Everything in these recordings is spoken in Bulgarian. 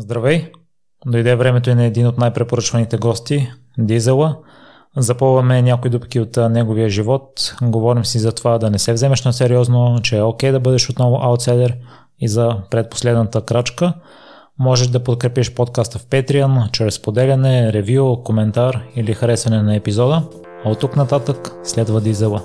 Здравей! Дойде времето и на един от най-препоръчваните гости – Дизела. Запълваме някои дупки от неговия живот. Говорим си за това да не се вземеш на сериозно, че е окей да бъдеш отново аутсайдер и за предпоследната крачка. Можеш да подкрепиш подкаста в Patreon чрез поделяне, ревю, коментар или харесване на епизода. А от тук нататък следва Дизела.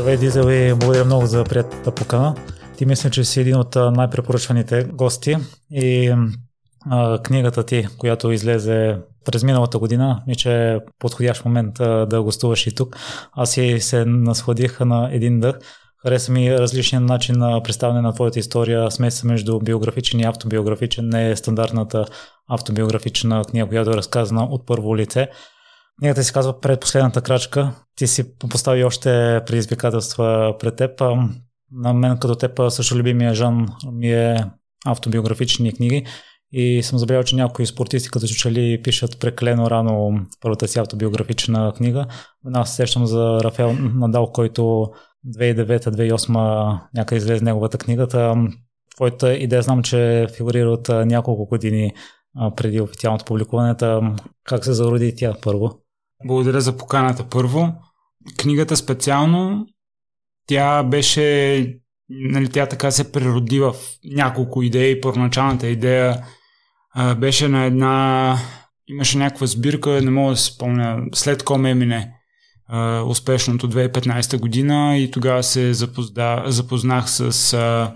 Здравей, Дизел и благодаря много за приятната покана. Ти мисля, че си един от най-препоръчваните гости и а, книгата ти, която излезе през миналата година, ми че е подходящ момент а, да гостуваш и тук. Аз и се насладих на един дъх. Хареса ми различен начин на представяне на твоята история, смеса между биографичен и автобиографичен, не е стандартната автобиографична книга, която е разказана от първо лице. Книгата си казва предпоследната крачка. Ти си постави още предизвикателства пред теб. На мен като теб също любимия жан ми е автобиографични книги. И съм забелязал, че някои спортисти като чучели пишат преклено рано първата си автобиографична книга. Аз се сещам за Рафел Надал, който 2009-2008 някъде излезе неговата книгата. Твоята идея знам, че фигурира от няколко години преди официалното публикуване. Как се зароди тя първо? Благодаря за поканата първо. Книгата специално, тя беше, нали, тя така се природи в няколко идеи. Първоначалната идея а, беше на една, имаше някаква сбирка, не мога да се спомня, след Коме мине успешното 2015 година и тогава се запозда, запознах с а,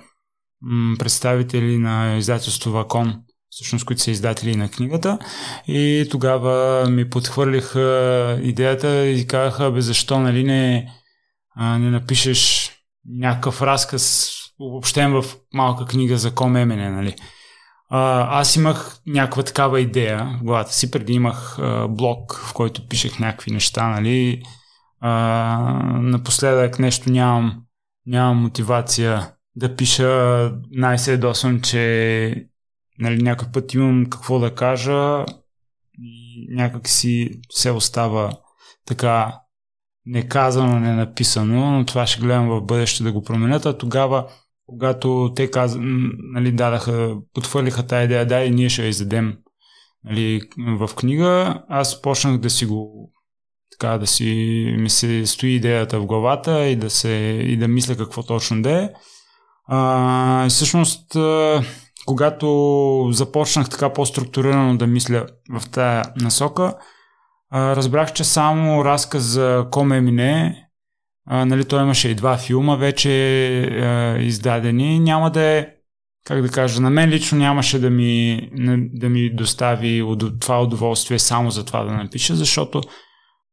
м, представители на издателство Вакон всъщност, които са издатели на книгата. И тогава ми подхвърлиха идеята и казаха, бе, защо нали не, а, не напишеш някакъв разказ, обобщен в малка книга за Ком Емене, нали? А, аз имах някаква такава идея в главата си, преди имах а, блог, в който пишех някакви неща, нали? А, напоследък нещо нямам, нямам мотивация да пиша. Най-се че нали, някой път имам какво да кажа и някак си се остава така неказано, не написано, но това ще гледам в бъдеще да го променят, а тогава когато те каз... нали, дадаха, потвърлиха тази идея, да, и ние ще я издадем нали, в книга, аз почнах да си го така да си ми се стои идеята в главата и да, се, и да мисля какво точно да е. А, всъщност когато започнах така по-структурирано да мисля в тая насока, разбрах, че само разказ за Коме Мине, нали, той имаше и два филма вече издадени, няма да е, как да кажа, на мен лично нямаше да ми, да ми достави това удоволствие само за това да напиша, защото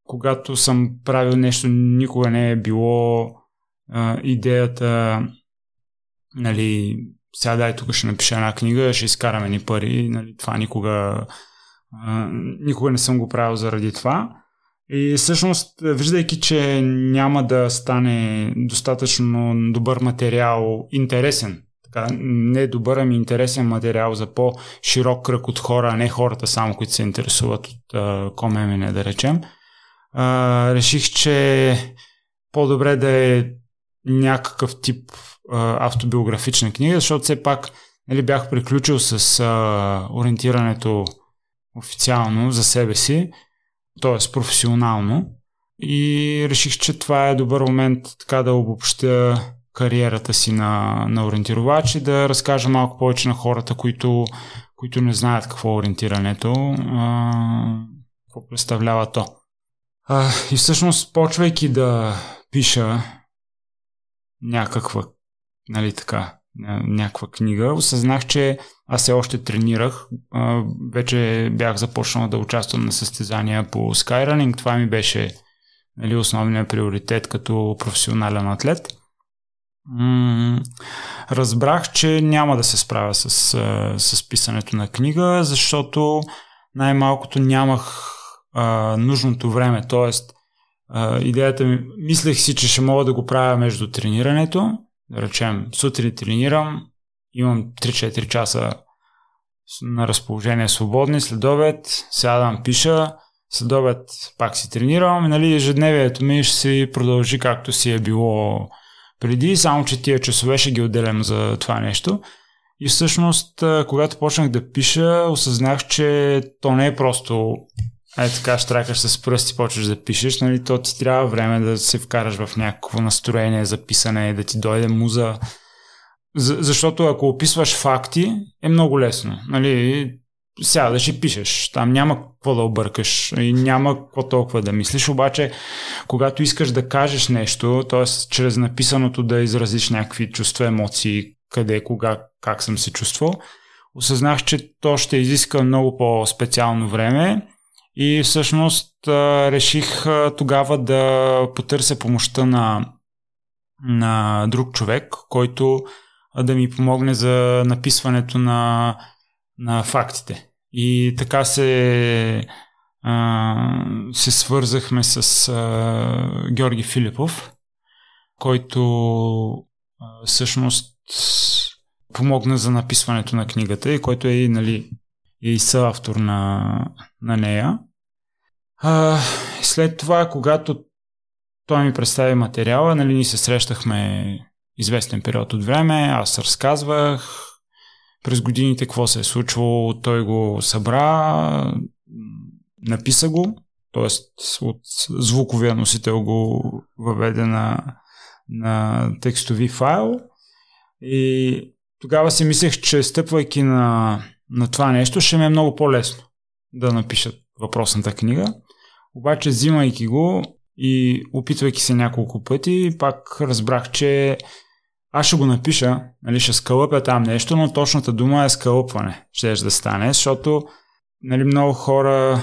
когато съм правил нещо, никога не е било а, идеята нали, сега дай тук ще напиша една книга, ще изкараме ни пари. Нали, това никога, а, никога не съм го правил заради това. И всъщност, виждайки, че няма да стане достатъчно добър материал, интересен, така, не добър, ами интересен материал за по-широк кръг от хора, а не хората само, които се интересуват от комемене, да речем, а, реших, че по-добре да е някакъв тип а, автобиографична книга, защото все пак нали, бях приключил с а, ориентирането официално за себе си, т.е. професионално. И реших, че това е добър момент така да обобщя кариерата си на, на ориентировач и да разкажа малко повече на хората, които, които не знаят какво е ориентирането, а, какво представлява то. А, и всъщност, почвайки да пиша някаква нали така, някаква книга, осъзнах, че аз се още тренирах. Вече бях започнал да участвам на състезания по Skyrunning. Това ми беше нали, основният приоритет като професионален атлет. разбрах, че няма да се справя с, с писането на книга, защото най-малкото нямах а, нужното време. Тоест, а, идеята ми, мислех си, че ще мога да го правя между тренирането речем, сутрин тренирам, имам 3-4 часа на разположение свободни, след обед сядам, пиша, след обед пак си тренирам и нали, ежедневието ми ще си продължи както си е било преди, само че тия часове ще ги отделям за това нещо. И всъщност, когато почнах да пиша, осъзнах, че то не е просто Ай така, штракаш с пръсти, почваш да пишеш, нали, то ти трябва време да се вкараш в някакво настроение за писане, да ти дойде муза. За, защото ако описваш факти, е много лесно. Нали, сядаш и пишеш. Там няма какво да объркаш и няма какво толкова да мислиш. Обаче, когато искаш да кажеш нещо, т.е. чрез написаното да изразиш някакви чувства, емоции, къде, кога, как съм се чувствал, осъзнах, че то ще изиска много по-специално време и всъщност реших тогава да потърся помощта на, на друг човек, който да ми помогне за написването на, на фактите. И така се, се свързахме с Георги Филипов, който всъщност помогна за написването на книгата и който е нали, и съавтор на, на нея. А, след това, когато той ми представи материала, нали, ни се срещахме известен период от време, аз разказвах през годините какво се е случвало, той го събра, написа го, т.е. от звуковия носител го въведе на, на текстови файл и тогава си мислех, че стъпвайки на на това нещо, ще ми е много по-лесно да напиша въпросната книга. Обаче, взимайки го и опитвайки се няколко пъти, пак разбрах, че аз ще го напиша, нали, ще скълъпя там нещо, но точната дума е скълъпване. Ще да стане, защото нали, много хора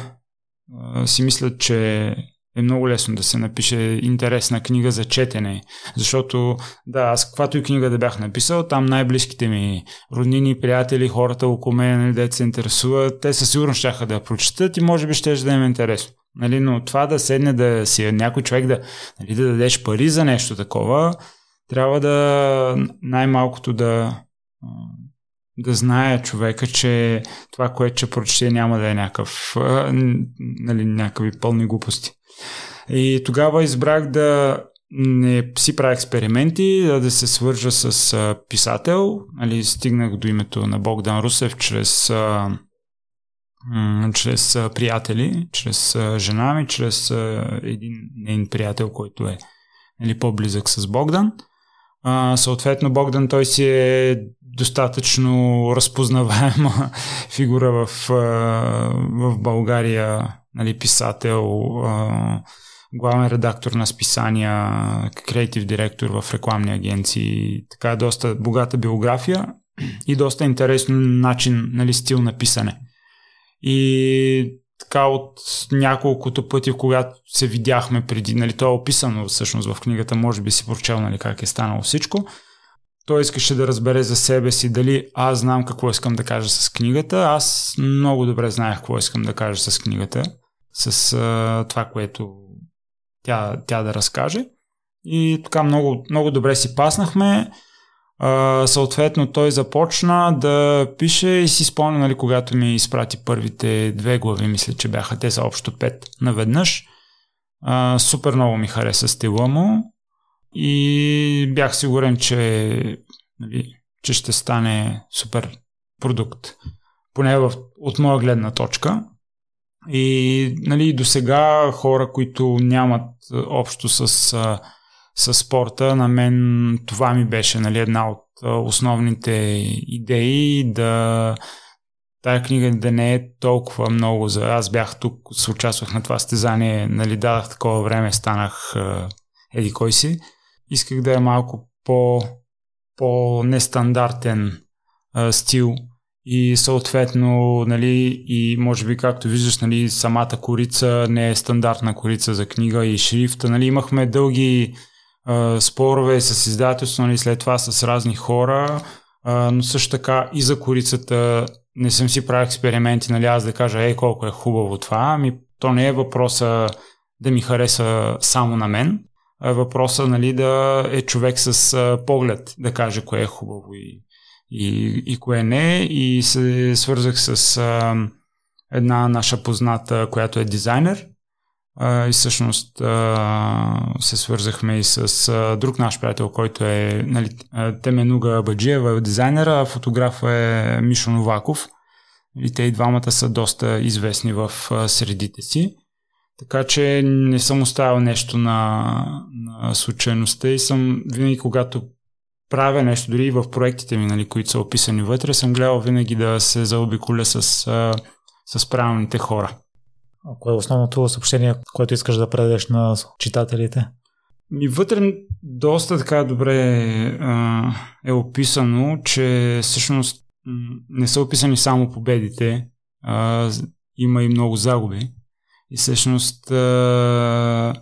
а, си мислят, че е много лесно да се напише интересна книга за четене. Защото, да, аз каквато и книга да бях написал, там най-близките ми роднини, приятели, хората около мен, нали, деца се интересуват, те със сигурност ще да я прочитат и може би ще да им е интересно. Нали, но това да седне да си някой човек да, нали, да дадеш пари за нещо такова, трябва да най-малкото да да знае човека, че това, което ще прочете няма да е някакъв, нали, някакви пълни глупости. И тогава избрах да не си правя експерименти, да, да се свържа с а, писател. Нали, стигнах до името на Богдан Русев чрез, а, м- чрез а, приятели, чрез а, жена ми, чрез а, един нейн приятел, който е нали, по-близък с Богдан. А, съответно, Богдан той си е достатъчно разпознаваема фигура в, в България, нали, писател, главен редактор на списания, креатив директор в рекламни агенции. Така е доста богата биография и доста интересен начин, нали, стил на писане. И така от няколкото пъти, когато се видяхме преди, нали, то е описано всъщност в книгата, може би си прочел нали, как е станало всичко. Той искаше да разбере за себе си дали аз знам какво искам да кажа с книгата. Аз много добре знаех какво искам да кажа с книгата, с а, това, което тя, тя да разкаже. И така много, много добре си паснахме. Съответно той започна да пише и си спомня, нали, когато ми изпрати първите две глави, мисля, че бяха те са общо пет наведнъж. А, супер много ми хареса стила му и бях сигурен, че, нали, че ще стане супер продукт. Поне в, от моя гледна точка. И нали, до сега хора, които нямат общо с, с спорта, на мен това ми беше нали, една от основните идеи да тая книга да не е толкова много за... Аз бях тук, се участвах на това стезание, нали, дадах такова време, станах еди кой си. Исках да е малко по, по-нестандартен а, стил и съответно, нали, и може би както виждаш, нали, самата корица не е стандартна корица за книга и шрифта. Нали, имахме дълги спорове с издателство, нали, след това с разни хора, а, но също така и за корицата не съм си правил експерименти, нали, аз да кажа, ей, колко е хубаво това, ами то не е въпроса да ми хареса само на мен, а е въпроса, нали, да е човек с а, поглед да каже кое е хубаво и и, и кое не. И се свързах с а, една наша позната, която е дизайнер. И всъщност се свързахме и с друг наш приятел, който е нали, Теменуга Баджиева, дизайнера, а фотограф е Мишо Новаков. И те и двамата са доста известни в средите си. Така че не съм оставил нещо на, на случайността и съм винаги, когато правя нещо, дори и в проектите ми, нали, които са описани вътре, съм гледал винаги да се заобиколя с, с правилните хора. Кое е основното съобщение, което искаш да предадеш на читателите? Ми вътре доста така добре а, е описано, че всъщност не са описани само победите, а, има и много загуби. И всъщност а,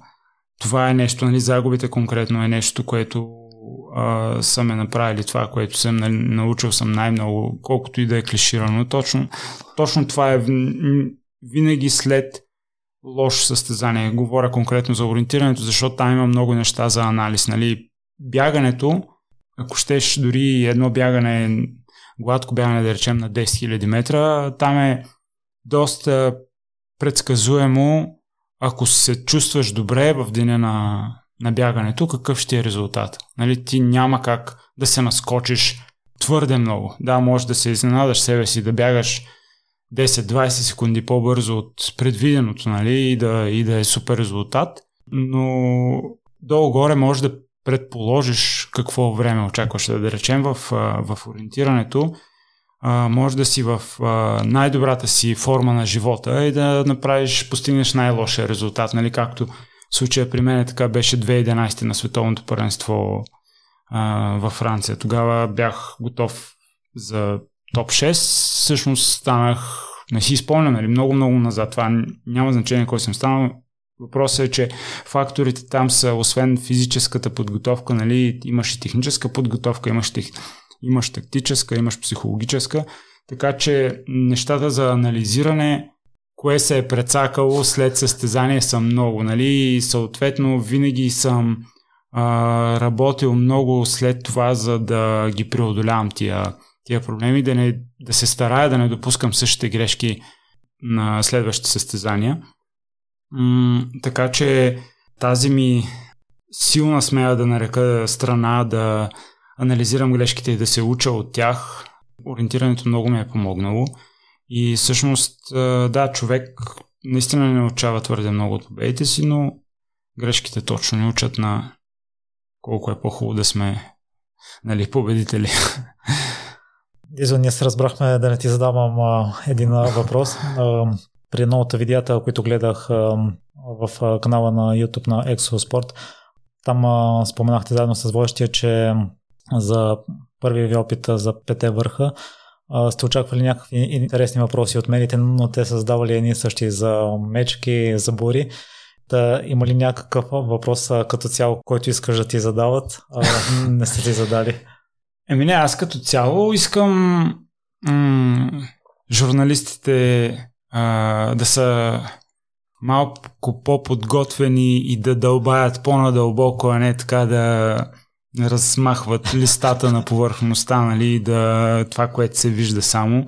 това е нещо, нали, загубите конкретно е нещо, което а, са ме направили това, което съм нали, научил съм най-много, колкото и да е клиширано. Точно, точно това е винаги след лошо състезание. Говоря конкретно за ориентирането, защото там има много неща за анализ. Нали? Бягането, ако щеш дори едно бягане, гладко бягане да речем на 10 000 метра, там е доста предсказуемо, ако се чувстваш добре в деня на, на бягането, какъв ще е резултат. Нали, ти няма как да се наскочиш твърде много. Да, може да се изненадаш себе си да бягаш 10-20 секунди по-бързо от предвиденото, нали, и да, и да е супер резултат, но долу-горе може да предположиш какво време очакваш да, да речем в, в ориентирането. А, може да си в а, най-добрата си форма на живота и да направиш, постигнеш най-лошия резултат, нали, както случая при мен така беше 2011 на световното първенство а, във Франция. Тогава бях готов за топ 6, всъщност станах, не си спомням, нали, много-много назад. Това няма значение кой съм станал. Въпросът е, че факторите там са, освен физическата подготовка, нали, имаш и техническа подготовка, имаш, тех... имаш тактическа, имаш психологическа. Така че нещата за анализиране, кое се е прецакало след състезание са много. Нали? И съответно винаги съм а, работил много след това, за да ги преодолявам тия тия проблеми, да, не, да се старая да не допускам същите грешки на следващите състезания. М- така че тази ми силна смея да нарека страна да анализирам грешките и да се уча от тях. Ориентирането много ми е помогнало. И всъщност, да, човек наистина не научава твърде много от победите си, но грешките точно ни учат на колко е по-хубаво да сме нали, победители. Дизо, ние се разбрахме да не ти задавам а, един въпрос. А, при новата видеята, които гледах а, в канала на YouTube на Exosport, там а, споменахте заедно с водещия, че за първия ви опит за пете върха а, сте очаквали някакви интересни въпроси от медиите, но те са задавали едни същи за мечки, за бури. Да, има ли някакъв въпрос като цяло, който искаш да ти задават? А, не сте ти задали. Еми не, аз като цяло искам м- журналистите а, да са малко по-подготвени и да дълбаят по-надълбоко, а не така да размахват листата на повърхността, нали, да, това, което се вижда само.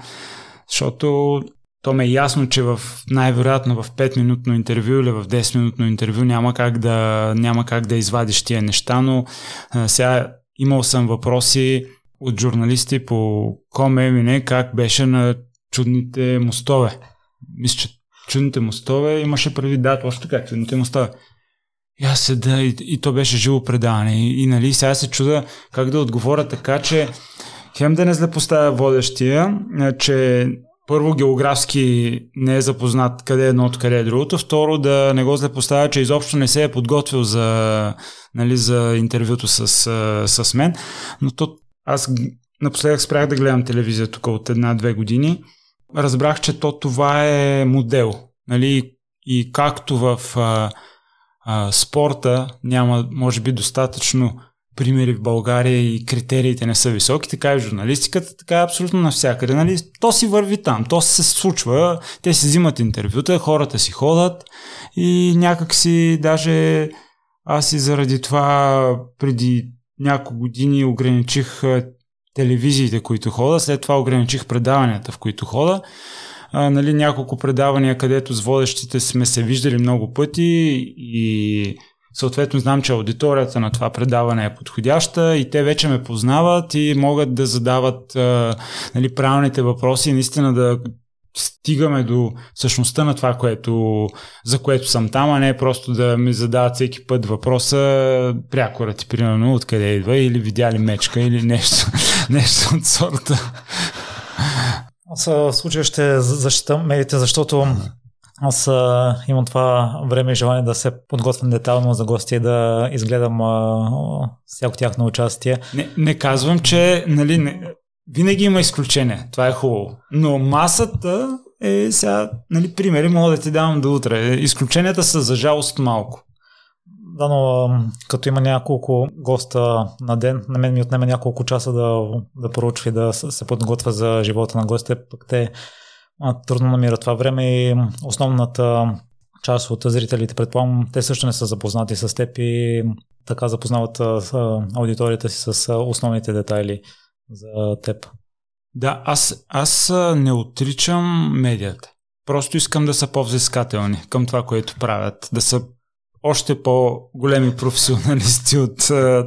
Защото то ме е ясно, че в най-вероятно в 5-минутно интервю или в 10-минутно интервю няма как да, няма как да извадиш тия неща, но а, сега Имал съм въпроси от журналисти по Коме Мине как беше на чудните мостове. Мисля, че чудните мостове имаше преди да, точно така, чудните мостове. И аз седа и, и то беше живо предаване. И, и нали, сега се чуда как да отговоря така, че хем да не злепоставя водещия, че първо географски не е запознат къде е едното, къде е другото. Второ, да не го злепоставя, че изобщо не се е подготвил за, нали, за интервюто с, с мен. Но то, аз напоследък спрях да гледам телевизия тук от една-две години. Разбрах, че то това е модел. Нали, и както в а, а, спорта няма, може би, достатъчно примери в България и критериите не са високи, така и в журналистиката, така е абсолютно навсякъде. Нали? То си върви там, то се случва, те си взимат интервюта, хората си ходят и някак си даже аз и заради това преди няколко години ограничих телевизиите, които хода, след това ограничих предаванията, в които хода, а, нали, няколко предавания, където с водещите сме се виждали много пъти и съответно знам, че аудиторията на това предаване е подходяща и те вече ме познават и могат да задават а, нали, правилните въпроси и наистина да стигаме до същността на това, което, за което съм там, а не просто да ми задават всеки път въпроса прякора ти, примерно, откъде идва или видя ли мечка или нещо, нещо от сорта. Аз в случая ще защитам медиите, защото аз а, имам това време и желание да се подготвям детално за гости и да изгледам а, всяко тяхно участие. Не, не казвам, че нали, не, винаги има изключение. Това е хубаво. Но масата е сега, нали, примери мога да ти давам до утре. Изключенията са за жалост малко. Да, но като има няколко госта на ден, на мен ми отнема няколко часа да, да поручва и да се подготвя за живота на гостите, пък те трудно намират това време и основната част от зрителите, предполагам, те също не са запознати с теб и така запознават аудиторията си с основните детайли за теб. Да, аз, аз не отричам медията. Просто искам да са по-взискателни към това, което правят. Да са още по-големи професионалисти от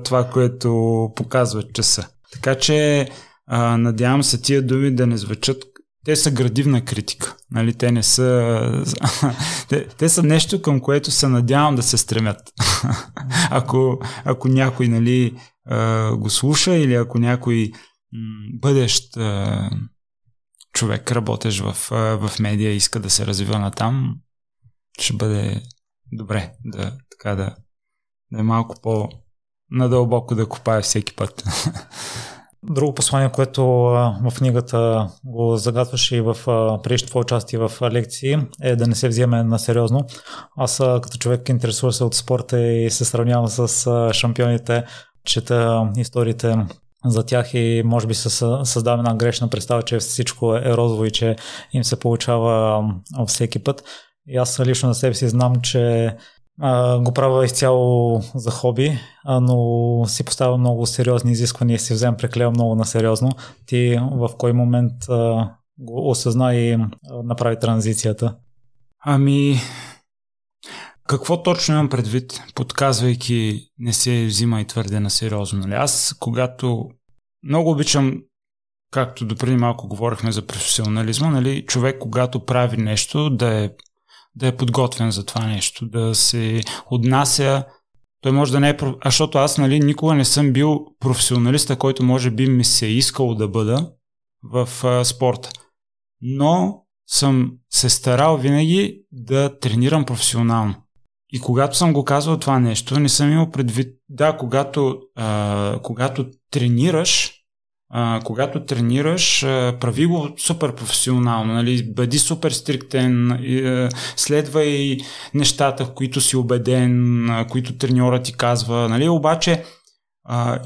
това, което показват, че са. Така че а, надявам се тия думи да не звучат те са градивна критика. Нали? Те не са... те, те са нещо, към което се надявам да се стремят. ако, ако някой нали, го слуша или ако някой бъдещ човек, работещ в, в медия, иска да се развива на там, ще бъде добре да, така да, да е малко по надълбоко да копае всеки път. Друго послание, което в книгата го загатваше и в предишното твое участие в лекции, е да не се вземе на сериозно. Аз като човек интересува се от спорта и се сравнявам с шампионите, чета историите за тях и може би се създава една грешна представа, че всичко е розово и че им се получава всеки път. И аз лично на себе си знам, че а, го правя изцяло за хоби, а, но си поставя много сериозни изисквания си вземам преклея много на сериозно. Ти в кой момент а, го осъзна и а, направи транзицията? Ами, какво точно имам предвид, подказвайки не се взима и твърде на сериозно? Нали? Аз, когато много обичам, както допреди малко говорихме за професионализма, нали, човек, когато прави нещо, да е да е подготвен за това нещо, да се отнася. Той може да не е. А защото аз, нали, никога не съм бил професионалиста, който може би ми се е искал да бъда в а, спорта. Но съм се старал винаги да тренирам професионално. И когато съм го казал това нещо, не съм имал предвид. Да, когато, а, когато тренираш, когато тренираш, прави го супер професионално, нали? бъди супер стриктен, и, следвай нещата, в които си убеден, които треньора ти казва, нали? обаче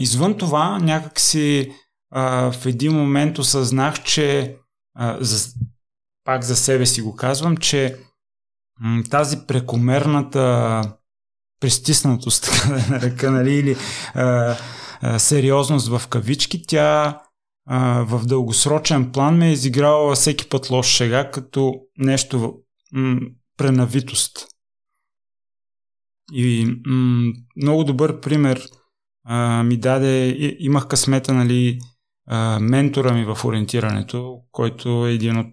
извън това някак си в един момент осъзнах, че пак за себе си го казвам, че тази прекомерната престиснатост, така да нарека, нали, или а, сериозност в кавички, тя а, в дългосрочен план ме е изиграла всеки път лош шега, като нещо м- пренавитост. И м- много добър пример а, ми даде, имах късмета, нали, а, ментора ми в ориентирането, който е един от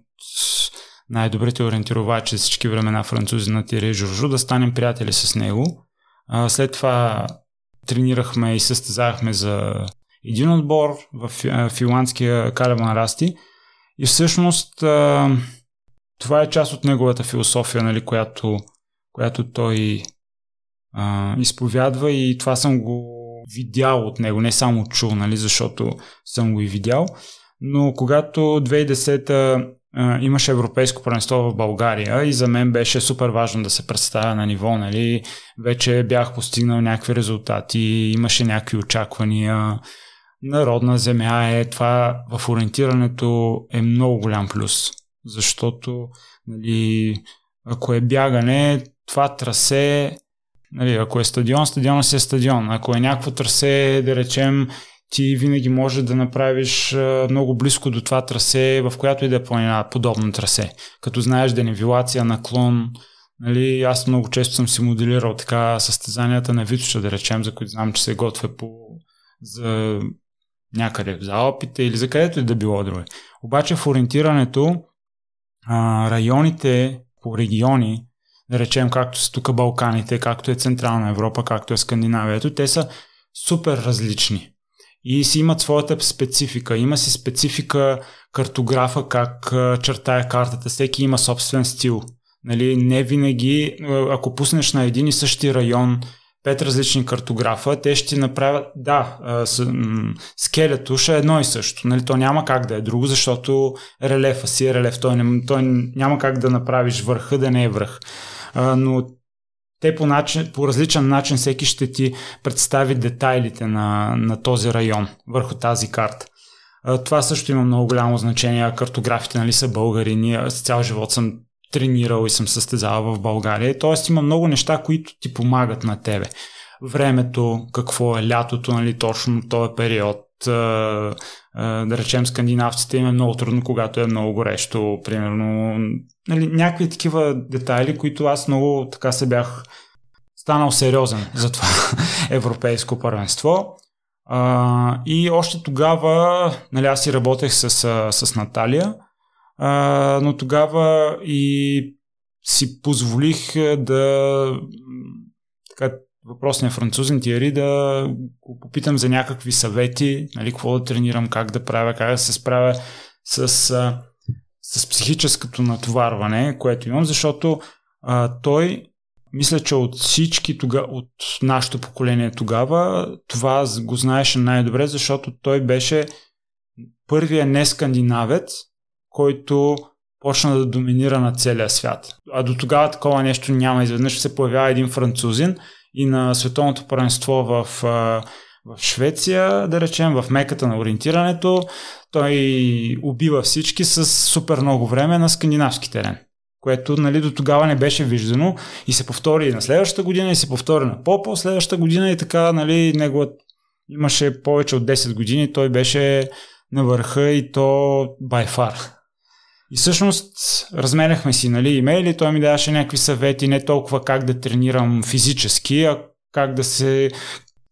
най-добрите ориентировачи всички времена французи на Тире Журжу, да станем приятели с него. А, след това тренирахме и състезавахме за един отбор в финландския Калеман Расти. И всъщност това е част от неговата философия, нали, която, която той а, изповядва и това съм го видял от него, не само чул, нали, защото съм го и видял. Но когато 2010 имаше европейско първенство в България и за мен беше супер важно да се представя на ниво, нали? Вече бях постигнал някакви резултати, имаше някакви очаквания. Народна земя е това в ориентирането е много голям плюс, защото нали, ако е бягане, това трасе, нали, ако е стадион, стадиона си е стадион. Ако е някакво трасе, да речем, ти винаги можеш да направиш много близко до това трасе, в която и да е планина, подобно трасе. Като знаеш денивилация, наклон, Нали, аз много често съм си моделирал така състезанията на Витоша, да речем, за които знам, че се готвя по, за някъде в Алпите или за където и да било друго. Обаче в ориентирането а, районите по региони, да речем както са тук Балканите, както е Централна Европа, както е Скандинавието, те са супер различни и си имат своята специфика. Има си специфика картографа как чертая картата. Всеки има собствен стил. Нали, не винаги, ако пуснеш на един и същи район пет различни картографа, те ще направят, да, скелето ще е едно и също. Нали, то няма как да е друго, защото релефа си е релеф. Той, не, той няма как да направиш върха да не е връх. Но те по, начин, по различен начин всеки ще ти представи детайлите на, на този район върху тази карта. Това също има много голямо значение. Картографите нали, са българи. Ние с цял живот съм тренирал и съм състезавал в България. Тоест има много неща, които ти помагат на тебе. Времето, какво е лятото, нали, точно този период. Да речем, скандинавците им е много трудно, когато е много горещо. Примерно, нали, някакви такива детайли, които аз много така се бях станал сериозен за това европейско първенство. А, и още тогава, нали, аз си работех с, с Наталия, а, но тогава и си позволих да така, въпросния французен Тиери да го попитам за някакви съвети, нали, какво да тренирам, как да правя, как да се справя с, с психическото натоварване, което имам, защото а, той мисля, че от всички тога, от нашето поколение тогава, това го знаеше най-добре, защото той беше първия не скандинавец, който почна да доминира на целия свят. А до тогава такова нещо няма. Изведнъж се появява един французин и на световното първенство в, в Швеция, да речем, в меката на ориентирането, той убива всички с супер много време на скандинавски терен което нали, до тогава не беше виждано и се повтори и на следващата година и се повтори на по следващата година и така нали, неговът имаше повече от 10 години, той беше на върха и то by far. И всъщност разменяхме си нали, имейли, той ми даваше някакви съвети, не толкова как да тренирам физически, а как да се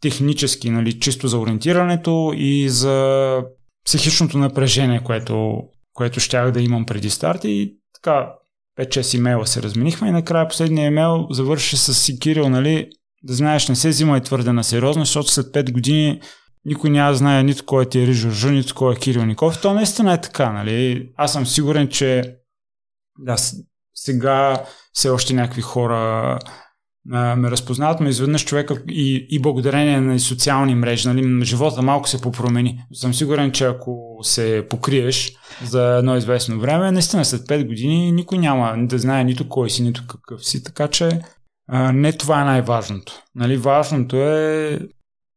технически, нали, чисто за ориентирането и за психичното напрежение, което, което щях да имам преди старт. И така 5-6 имейла се разменихме и накрая последния имейл завърши с си Кирил, нали, да знаеш, не се взима и твърде на сериозно, защото след 5 години никой няма знае нито кой е Тиери Журжу, нито кой е Кирил Ников. То наистина е така, нали? Аз съм сигурен, че да, сега все още някакви хора а, ме разпознават, но изведнъж човека и, и благодарение на социални мрежи, нали, живота малко се попромени. Съм сигурен, че ако се покриеш за едно известно време, наистина след 5 години никой няма да знае нито кой си, нито какъв си, така че а, не това е най-важното. Нали, важното е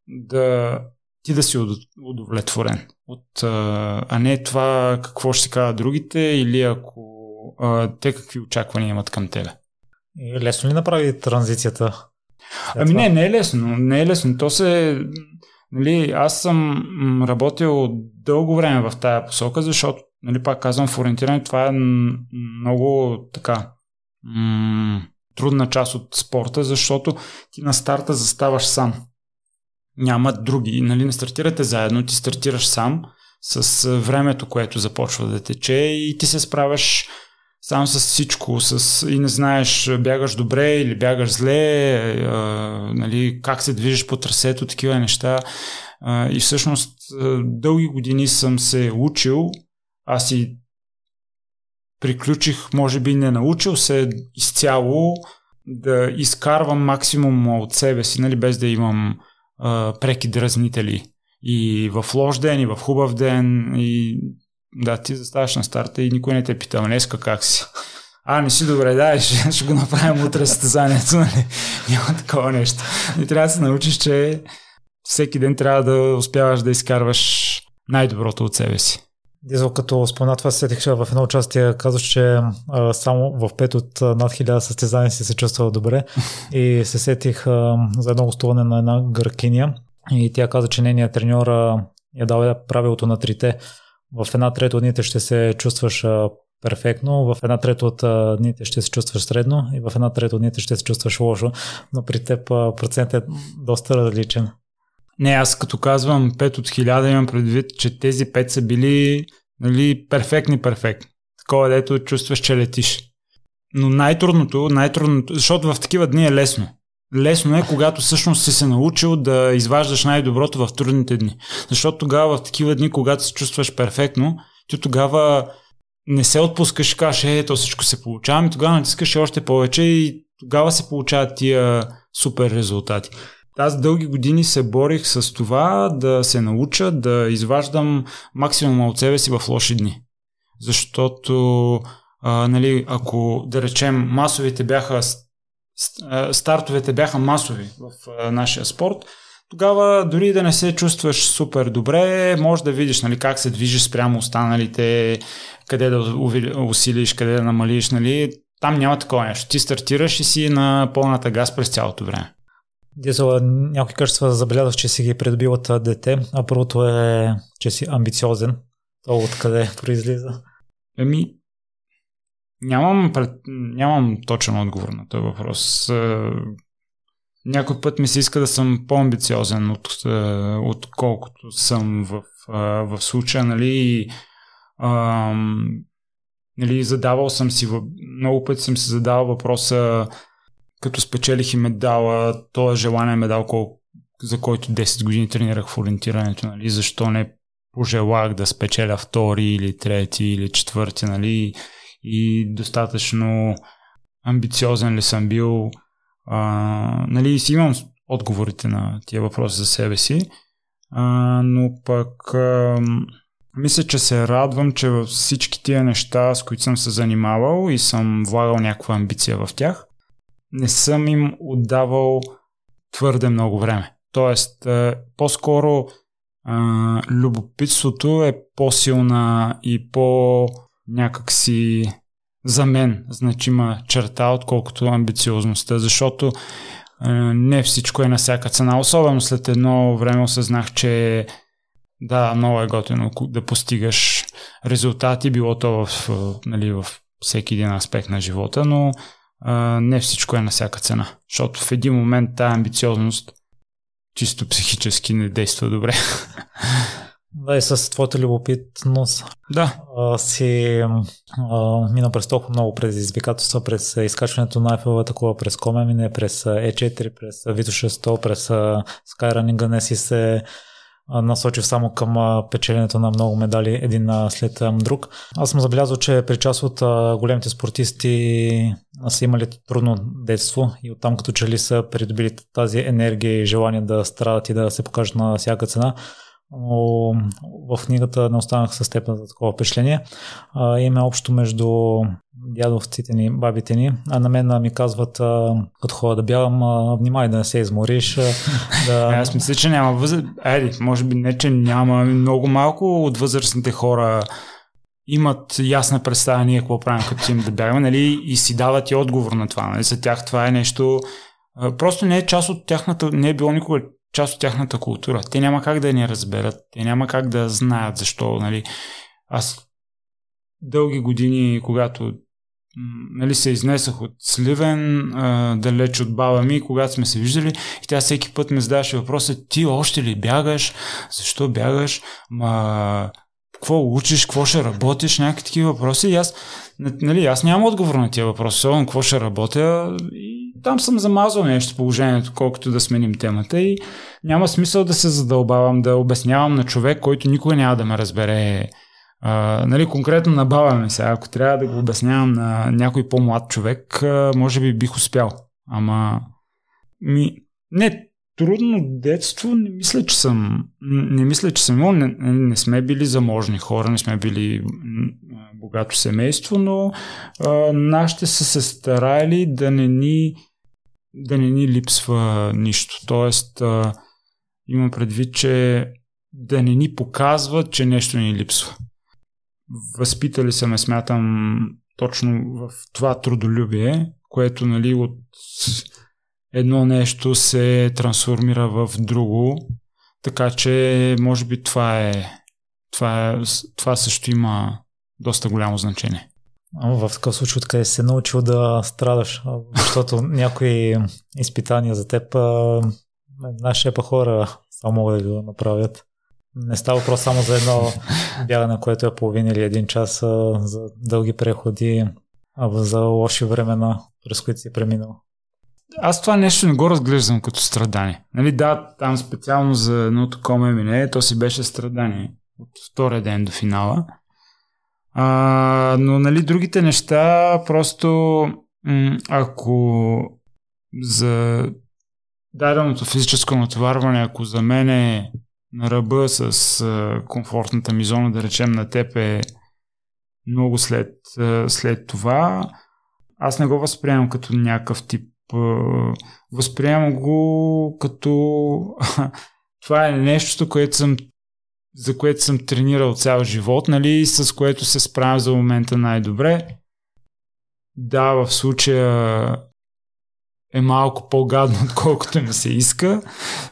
да ти да си удовлетворен. От, а, не това какво ще се кажа другите или ако а, те какви очаквания имат към тебе. Лесно ли направи транзицията? Ами това? не, не е лесно. Не е лесно. То се... Нали, аз съм работил дълго време в тая посока, защото, нали, пак казвам, в ориентиране това е много така м- трудна част от спорта, защото ти на старта заставаш сам. Няма други. Нали, не стартирате заедно, ти стартираш сам с времето, което започва да тече и ти се справяш сам с всичко с, и не знаеш бягаш добре или бягаш зле, а, нали, как се движиш по трасето, такива неща. А, и всъщност дълги години съм се учил, аз и приключих, може би не научил се изцяло да изкарвам максимум от себе си, нали, без да имам преки дразнители. И в лош ден, и в хубав ден, и да, ти заставаш на старта и никой не те пита, днеска как си. А, не си добре, да, ще, ще го направим утре състезанието, нали? Няма такова нещо. И трябва да се научиш, че всеки ден трябва да успяваш да изкарваш най-доброто от себе си. Дизел, като спомена това, сетих, в едно участие казваш, че а, само в пет от а, над хиляда състезания си се чувствал добре и се сетих а, за едно гостуване на една гъркиня и тя каза, че нейният треньор е дал правилото на трите. В една трета от дните ще се чувстваш перфектно, в една трета от дните ще се чувстваш средно и в една трета от дните ще се чувстваш лошо, но при теб процентът е доста различен. Не, аз като казвам 5 от 1000 имам предвид, че тези 5 са били нали, перфектни, перфектни. Такова, дето чувстваш, че летиш. Но най-трудното, най-трудното, защото в такива дни е лесно. Лесно е, когато всъщност си се научил да изваждаш най-доброто в трудните дни. Защото тогава в такива дни, когато се чувстваш перфектно, ти тогава не се отпускаш и кажеш, е, то всичко се получава, и ами тогава натискаш още повече и тогава се получават тия супер резултати. Аз дълги години се борих с това да се науча да изваждам максимума от себе си в лоши дни. Защото, а, нали, ако да речем масовите бяха стартовете бяха масови в а, нашия спорт, тогава дори да не се чувстваш супер добре, може да видиш нали, как се движиш спрямо останалите, къде да усилиш, къде да намалиш. Нали. Там няма такова нещо. Ти стартираш и си на пълната газ през цялото време. Дизела, някои качества забелязваш, че си ги придобил от дете, а първото е, че си амбициозен. То откъде произлиза? Еми, нямам, пред... нямам точен отговор на този въпрос. Е, някой път ми се иска да съм по-амбициозен, от, е, отколкото съм в, е, в случая, нали, ам, нали, задавал съм си, много пъти съм си задавал въпроса, като спечелих и медала, то е желание медал, за който 10 години тренирах в ориентирането, нали, защо не пожелах да спечеля втори или трети или четвърти, нали, и достатъчно амбициозен ли съм бил, а, нали, си имам отговорите на тия въпроси за себе си, а, но пък а, мисля, че се радвам, че във всички тия неща, с които съм се занимавал и съм влагал някаква амбиция в тях, не съм им отдавал твърде много време. Тоест, по-скоро любопитството е по-силна и по някакси за мен значима черта, отколкото амбициозността, защото не всичко е на всяка цена. Особено след едно време осъзнах, че да, много е готино да постигаш резултати, било то в, нали, в всеки един аспект на живота, но а, не всичко е на всяка цена. Защото в един момент тази амбициозност чисто психически не действа добре. Да, и с твоята любопитност да. а, си а, мина през толкова много предизвикателства, през изкачването на Eiffel такова през Комемине, през E4, през Vito 100, през Skyrunning, не си се насочив само към печеленето на много медали един след друг. Аз съм забелязал, че при част от големите спортисти са имали трудно детство и оттам като че ли са придобили тази енергия и желание да страдат и да се покажат на всяка цена но в книгата не останах с теб за такова впечатление. има общо между дядовците ни, бабите ни, а на мен ми казват, като ходя да бягам, внимай да не се измориш. Да... Аз мисля, че няма възраст. Айде, може би не, че няма. Много малко от възрастните хора имат ясна представа ние какво правим като им да бягаме, нали, и си дават и отговор на това. Нали. За тях това е нещо, просто не е част от тяхната, не е било никога част от тяхната култура. Те няма как да ни разберат, те няма как да знаят защо. Нали. Аз дълги години, когато нали, се изнесах от Сливен, а, далеч от баба ми, когато сме се виждали и тя всеки път ме задаваше въпроса, ти още ли бягаш, защо бягаш, ма какво учиш, какво ще работиш, някакви такива въпроси. И аз, нали, аз нямам отговор на тия въпроси, особено какво ще работя. И там съм замазал нещо положението, колкото да сменим темата. И няма смисъл да се задълбавам, да обяснявам на човек, който никога няма да ме разбере. А, нали, конкретно на баба ми сега, ако трябва да го обяснявам на някой по-млад човек, може би бих успял. Ама ми, не, трудно детство не мисля, че съм. Не мисля, че съм имал. Не, не сме били заможни хора, не сме били богато семейство, но а, нашите са се старали да не ни да не ни липсва нищо. Тоест, а, имам предвид, че да не ни показва, че нещо ни липсва. Възпитали са ме, смятам, точно в това трудолюбие, което нали, от едно нещо се трансформира в друго. Така че, може би това е, това, е, това също има доста голямо значение. В такъв случай откъде се научил да страдаш, защото някои изпитания за теб наши епа хора само могат да го направят. Не става въпрос само за едно бягане, което е половин или един час, за дълги преходи, а за лоши времена, през които си е преминал. Аз това нещо не го разглеждам като страдание. Нали, да, там специално за едно такова мине, то си беше страдание от втория ден до финала. А, но нали, другите неща просто ако за даденото физическо натоварване, ако за мен е на ръба с а, комфортната ми зона, да речем на теб е много след, а, след това, аз не го възприемам като някакъв тип. А, възприемам го като това е нещо, което съм за което съм тренирал цял живот, нали, с което се справям за момента най-добре. Да, в случая е малко по-гадно, отколкото ми се иска,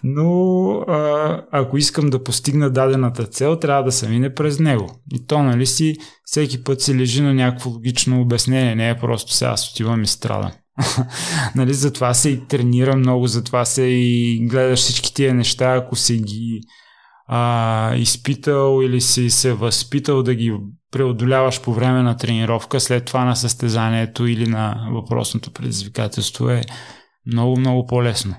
но а, ако искам да постигна дадената цел, трябва да се мине през него. И то, нали си, всеки път се лежи на някакво логично обяснение, не е просто сега аз отивам и страдам. нали, затова се и тренира много, затова се и гледаш всички тия неща, ако се ги а, изпитал или си се възпитал да ги преодоляваш по време на тренировка, след това на състезанието или на въпросното предизвикателство е много, много по-лесно.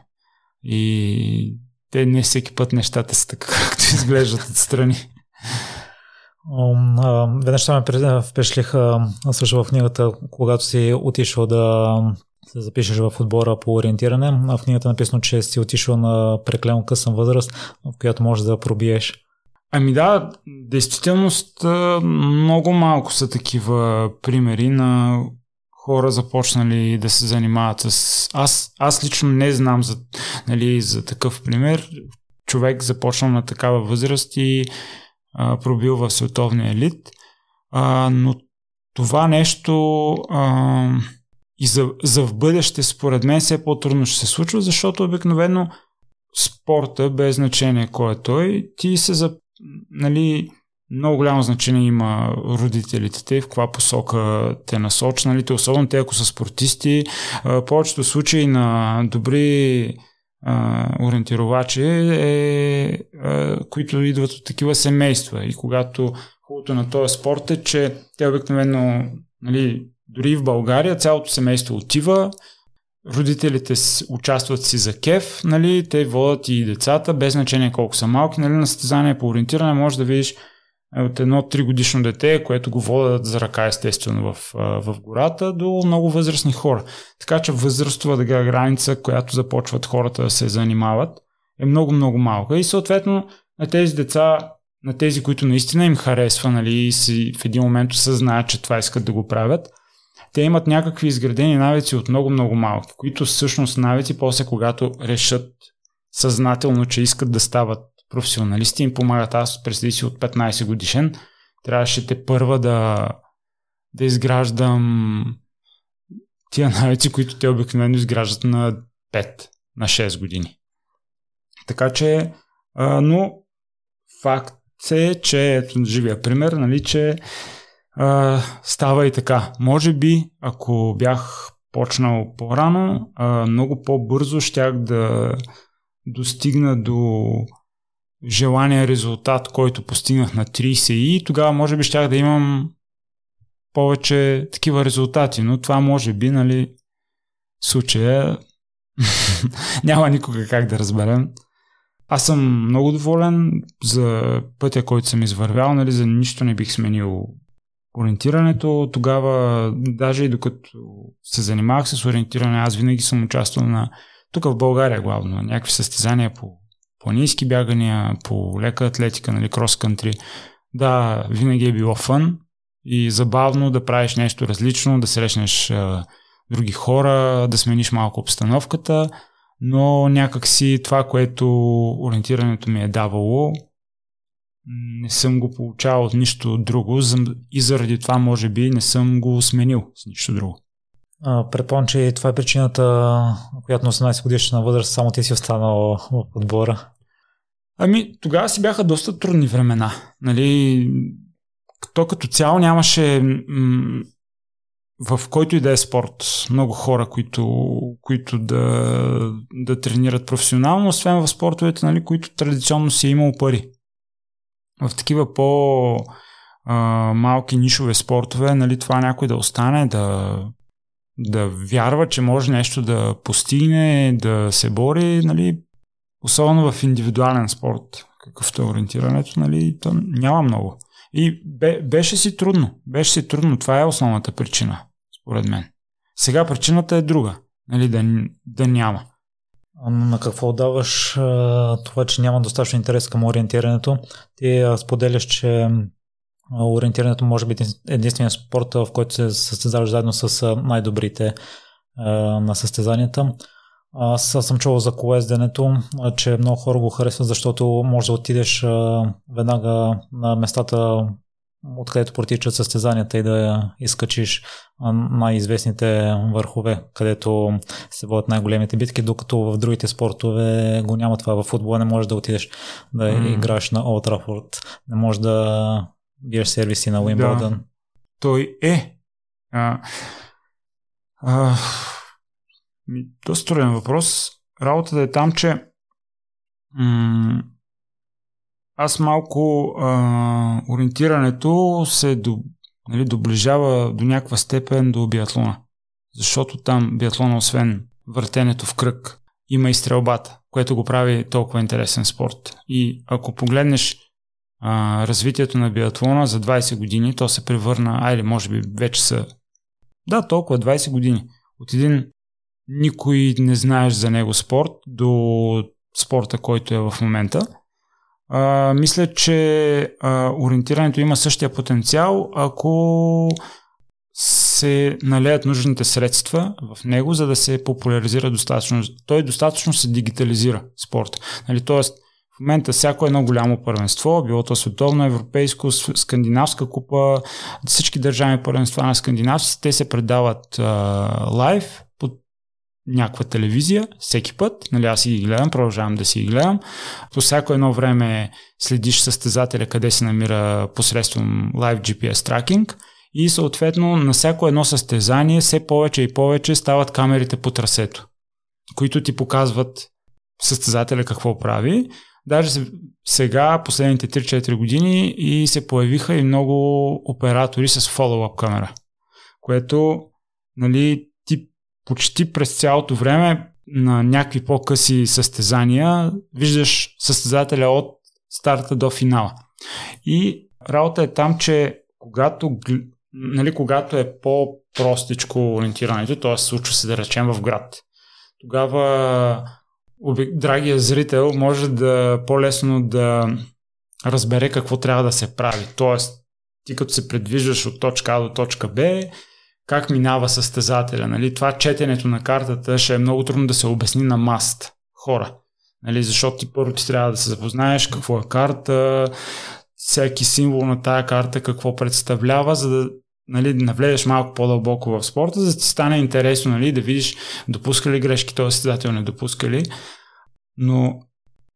И те не всеки път нещата са така, както изглеждат отстрани. Веднъж ме впечатлиха също в книгата, когато си отишъл да се запишеш в отбора по ориентиране. В книгата е написано, че си отишъл на преклено късна възраст, в която можеш да пробиеш. Ами да, действителност много малко са такива примери на хора започнали да се занимават с... Аз, аз лично не знам за, нали, за такъв пример. Човек започнал на такава възраст и а, пробил в световния елит. А, но това нещо а, и за, за в бъдеще, според мен, все по-трудно ще се случва, защото обикновено спорта, без значение кой е той, ти се за, нали, много голямо значение има родителите те, в каква посока те насочат, нали, особено те, ако са спортисти. Повечето случаи на добри ориентировачи, е, а, които идват от такива семейства. И когато хубавото на този спорт е, че те обикновено нали, дори в България цялото семейство отива, родителите участват си за кеф, нали, те водят и децата, без значение колко са малки, нали, на състезание по ориентиране може да видиш е, от едно 3 годишно дете, което го водят за ръка естествено в, в гората, до много възрастни хора. Така че възрастова да граница, която започват хората да се занимават, е много-много малка. И съответно на тези деца, на тези, които наистина им харесва, нали, си в един момент осъзнаят, че това искат да го правят – те имат някакви изградени навици от много-много малки, които всъщност навици после когато решат съзнателно, че искат да стават професионалисти, им помагат. Аз преди си от 15 годишен, трябваше те първа да, да изграждам тия навици, които те обикновено изграждат на 5, на 6 години. Така че, а, но факт е, че ето живия пример, нали, че а, става и така. Може би, ако бях почнал по-рано, а, много по-бързо щях да достигна до желания резултат, който постигнах на 30 и тогава може би щях да имам повече такива резултати, но това може би, нали, случая няма никога как да разберем. Аз съм много доволен за пътя, който съм извървял, нали, за нищо не бих сменил ориентирането. Тогава, даже и докато се занимавах с ориентиране, аз винаги съм участвал на тук в България главно, на някакви състезания по планински бягания, по лека атлетика, нали, крос-кантри. Да, винаги е било фън и забавно да правиш нещо различно, да срещнеш а, други хора, да смениш малко обстановката, но някакси това, което ориентирането ми е давало, не съм го получавал от нищо друго и заради това може би не съм го сменил с нищо друго. Предполагам, че това е причината, която на 18 годишна възраст само ти си останал в отбора. Ами, тогава си бяха доста трудни времена. Нали, то като цяло нямаше м- в който и да е спорт много хора, които, които да, да тренират професионално, освен в спортовете, нали, които традиционно си е имал пари. В такива по а, малки нишове спортове, нали, това някой да остане, да, да вярва, че може нещо да постигне, да се бори, нали, особено в индивидуален спорт, какъвто е ориентирането, нали, то няма много. И бе, беше си трудно. Беше си трудно. Това е основната причина, според мен. Сега причината е друга. Нали, да, да няма. На какво даваш това, че няма достатъчно интерес към ориентирането? Ти споделяш, че ориентирането може би единствения спорт, в който се състезаваш заедно с най-добрите на състезанията. Аз съм чувал за колезденето, че много хора го харесват, защото може да отидеш веднага на местата, откъдето протичат състезанията и да изкачиш най-известните върхове, където се водят най-големите битки, докато в другите спортове го няма това. В футбола не можеш да отидеш да mm. играш на Олд Трафорд, не можеш да биеш сервиси на Уимбълдън. Да. Той е. А, а, доста труден въпрос. Работата е там, че м- аз малко а, ориентирането се до, нали, доближава до някаква степен до биатлона. Защото там биатлона, освен въртенето в кръг, има и стрелбата, което го прави толкова интересен спорт. И ако погледнеш а, развитието на биатлона за 20 години, то се превърна, айде, може би вече са, да, толкова 20 години. От един никой не знаеш за него спорт до спорта, който е в момента. А, мисля, че а, ориентирането има същия потенциал, ако се налеят нужните средства в него, за да се популяризира достатъчно. Той достатъчно се дигитализира спорт. Нали, тоест, в момента всяко едно голямо първенство, било то световно, европейско, скандинавска купа, всички държавни първенства на скандинавците, те се предават лайв някаква телевизия всеки път. Нали, аз си ги гледам, продължавам да си ги гледам. По всяко едно време следиш състезателя къде се намира посредством Live GPS тракинг и съответно на всяко едно състезание все повече и повече стават камерите по трасето, които ти показват състезателя какво прави. Даже сега, последните 3-4 години и се появиха и много оператори с follow-up камера, което нали, почти през цялото време на някакви по-къси състезания виждаш състезателя от старта до финала. И работа е там, че когато, нали, когато е по-простичко ориентирането, т.е. случва се да речем в град, тогава драгия зрител може да по-лесно да разбере какво трябва да се прави. Тоест, ти като се предвиждаш от точка А до точка Б, как минава състезателя. Нали? Това четенето на картата ще е много трудно да се обясни на маст хора. Нали? Защото ти първо ти трябва да се запознаеш какво е карта, всеки символ на тая карта какво представлява, за да нали, навлезеш малко по-дълбоко в спорта, за да ти стане интересно нали, да видиш допуска ли грешки този състезател, не допуска ли. Но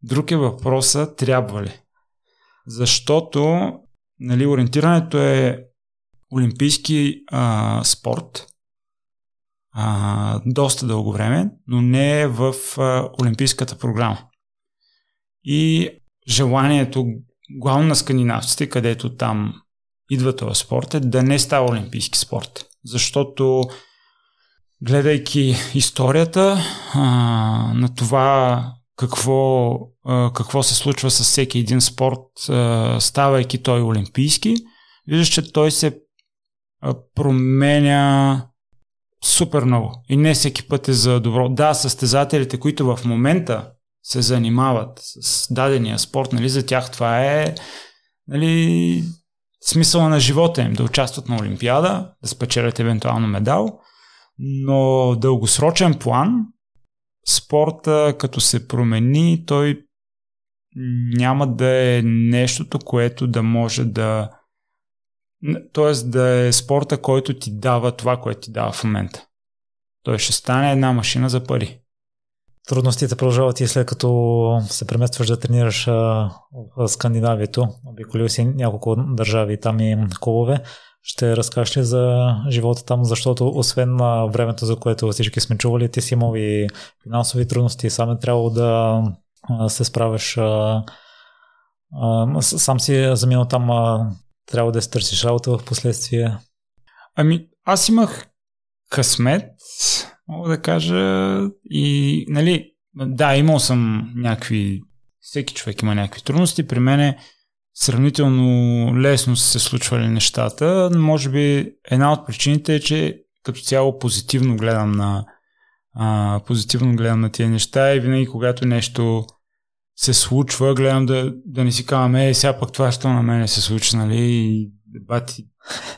друг е въпроса, трябва ли? Защото нали, ориентирането е олимпийски а, спорт а, доста дълго време, но не е в а, олимпийската програма. И желанието, главно на скандинавците, където там идва този спорт, е да не става олимпийски спорт. Защото гледайки историята а, на това какво, а, какво се случва с всеки един спорт, а, ставайки той олимпийски, виждаш, че той се променя супер много. И не всеки път е за добро. Да, състезателите, които в момента се занимават с дадения спорт, нали, за тях това е нали, смисъла на живота им да участват на Олимпиада, да спечелят евентуално медал, но дългосрочен план спорта като се промени, той няма да е нещото, което да може да Тоест да е спорта, който ти дава това, което ти дава в момента. Той ще стане една машина за пари. трудностите продължават и след като се преместваш да тренираш в Скандинавието, обиколил си няколко държави там и клубове. Ще разкажеш ли за живота там, защото освен на времето, за което всички сме чували, ти си имал и финансови трудности, сам е трябвало да се справяш. Сам си заминал там, трябва да се търсиш работа в последствие. Ами, аз имах късмет, мога да кажа, и, нали, да, имал съм някакви, всеки човек има някакви трудности, при мен сравнително лесно са се случвали нещата. Може би една от причините е, че като цяло позитивно гледам на а, позитивно гледам на тия неща и винаги когато нещо се случва, гледам да, да не си казвам, е, сега пък това, що на мене се случи, нали, и бати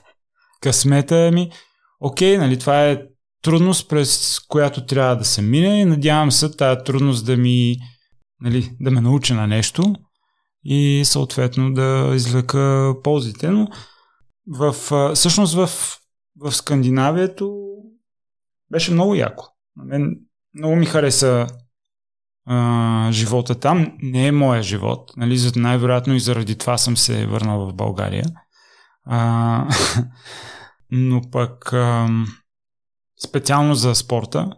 късмета ми. Окей, нали, това е трудност, през която трябва да се мине и надявам се тази трудност да ми, нали, да ме научи на нещо и съответно да извлека ползите. Но в, всъщност в, в Скандинавието беше много яко. На мен много ми хареса живота там. Не е моя живот. Нали, най-вероятно и заради това съм се върнал в България. А, но пък а, специално за спорта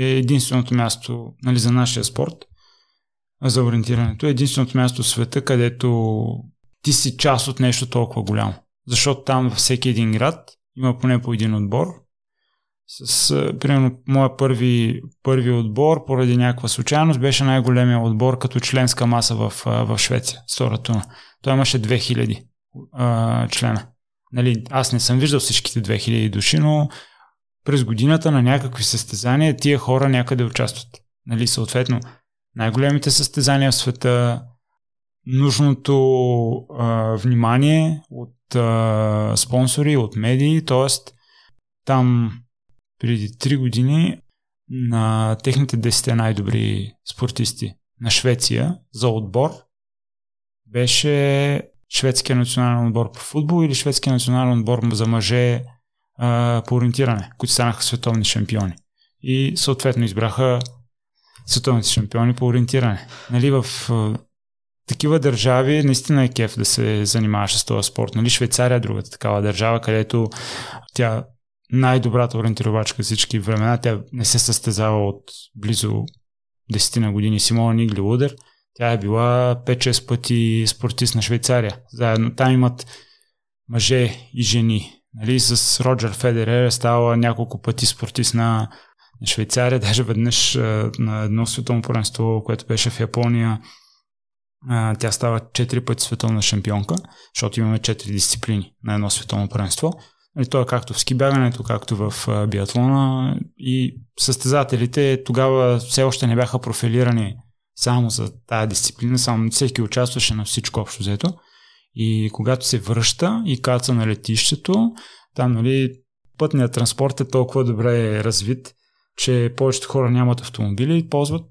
е единственото място нали, за нашия спорт, за ориентирането, е единственото място в света, където ти си част от нещо толкова голямо. Защото там във всеки един град има поне по един отбор. С, примерно, моя първи, първи отбор, поради някаква случайност, беше най-големия отбор като членска маса в, в Швеция, Сторатуна. Той имаше 2000 а, члена. Нали, аз не съм виждал всичките 2000 души, но през годината на някакви състезания тия хора някъде участват. Нали, съответно, най-големите състезания в света, нужното а, внимание от а, спонсори, от медии, т.е. там преди 3 години на техните 10 най-добри спортисти на Швеция за отбор беше шведския национален отбор по футбол или шведския национален отбор за мъже а, по ориентиране, които станаха световни шампиони. И съответно избраха световните шампиони по ориентиране. Нали, в а, такива държави наистина е кеф да се занимаваш с този спорт. Нали, Швейцария е другата такава държава, където тя най-добрата ориентировачка всички времена. Тя не се състезава от близо 10 на години. Симона Нигли Лудер. Тя е била 5-6 пъти спортист на Швейцария. Заедно там имат мъже и жени. Нали, с Роджер Федерер е ставала няколко пъти спортист на, на Швейцария, даже веднъж на едно световно първенство, което беше в Япония. Тя става 4 пъти световна шампионка, защото имаме 4 дисциплини на едно световно първенство. И то е както в скибягането, както в биатлона и състезателите тогава все още не бяха профилирани само за тази дисциплина, само всеки участваше на всичко общо взето. И когато се връща и каца на летището, там нали, пътният транспорт е толкова добре развит, че повечето хора нямат автомобили и ползват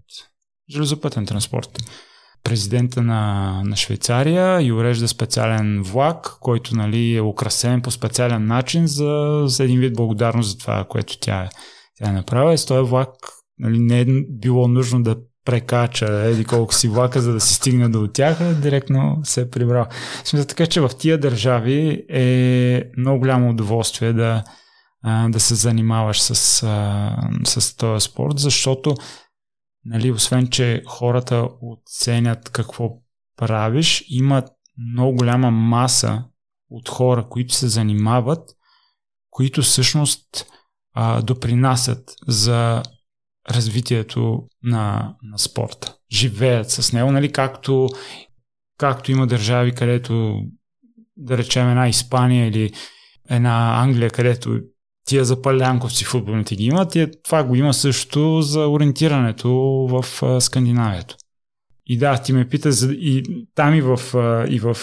железопътен транспорт. Президента на, на Швейцария и урежда специален влак, който нали, е украсен по специален начин за, за един вид благодарност за това, което тя е, тя е направила. И с този влак нали, не е било нужно да прекача еди колко си влака, за да се стигне до тях, директно се е прибрал. Смисъл така, че в тия държави е много голямо удоволствие да, да се занимаваш с, с този спорт, защото нали, освен, че хората оценят какво правиш, има много голяма маса от хора, които се занимават, които всъщност а, допринасят за развитието на, на спорта. Живеят с него, нали, както, както има държави, където да речем една Испания или една Англия, където тия запалянковци футболните ги имат, тия, това го има също за ориентирането в Скандинавието. И да, ти ме пита, за, и там и в, и в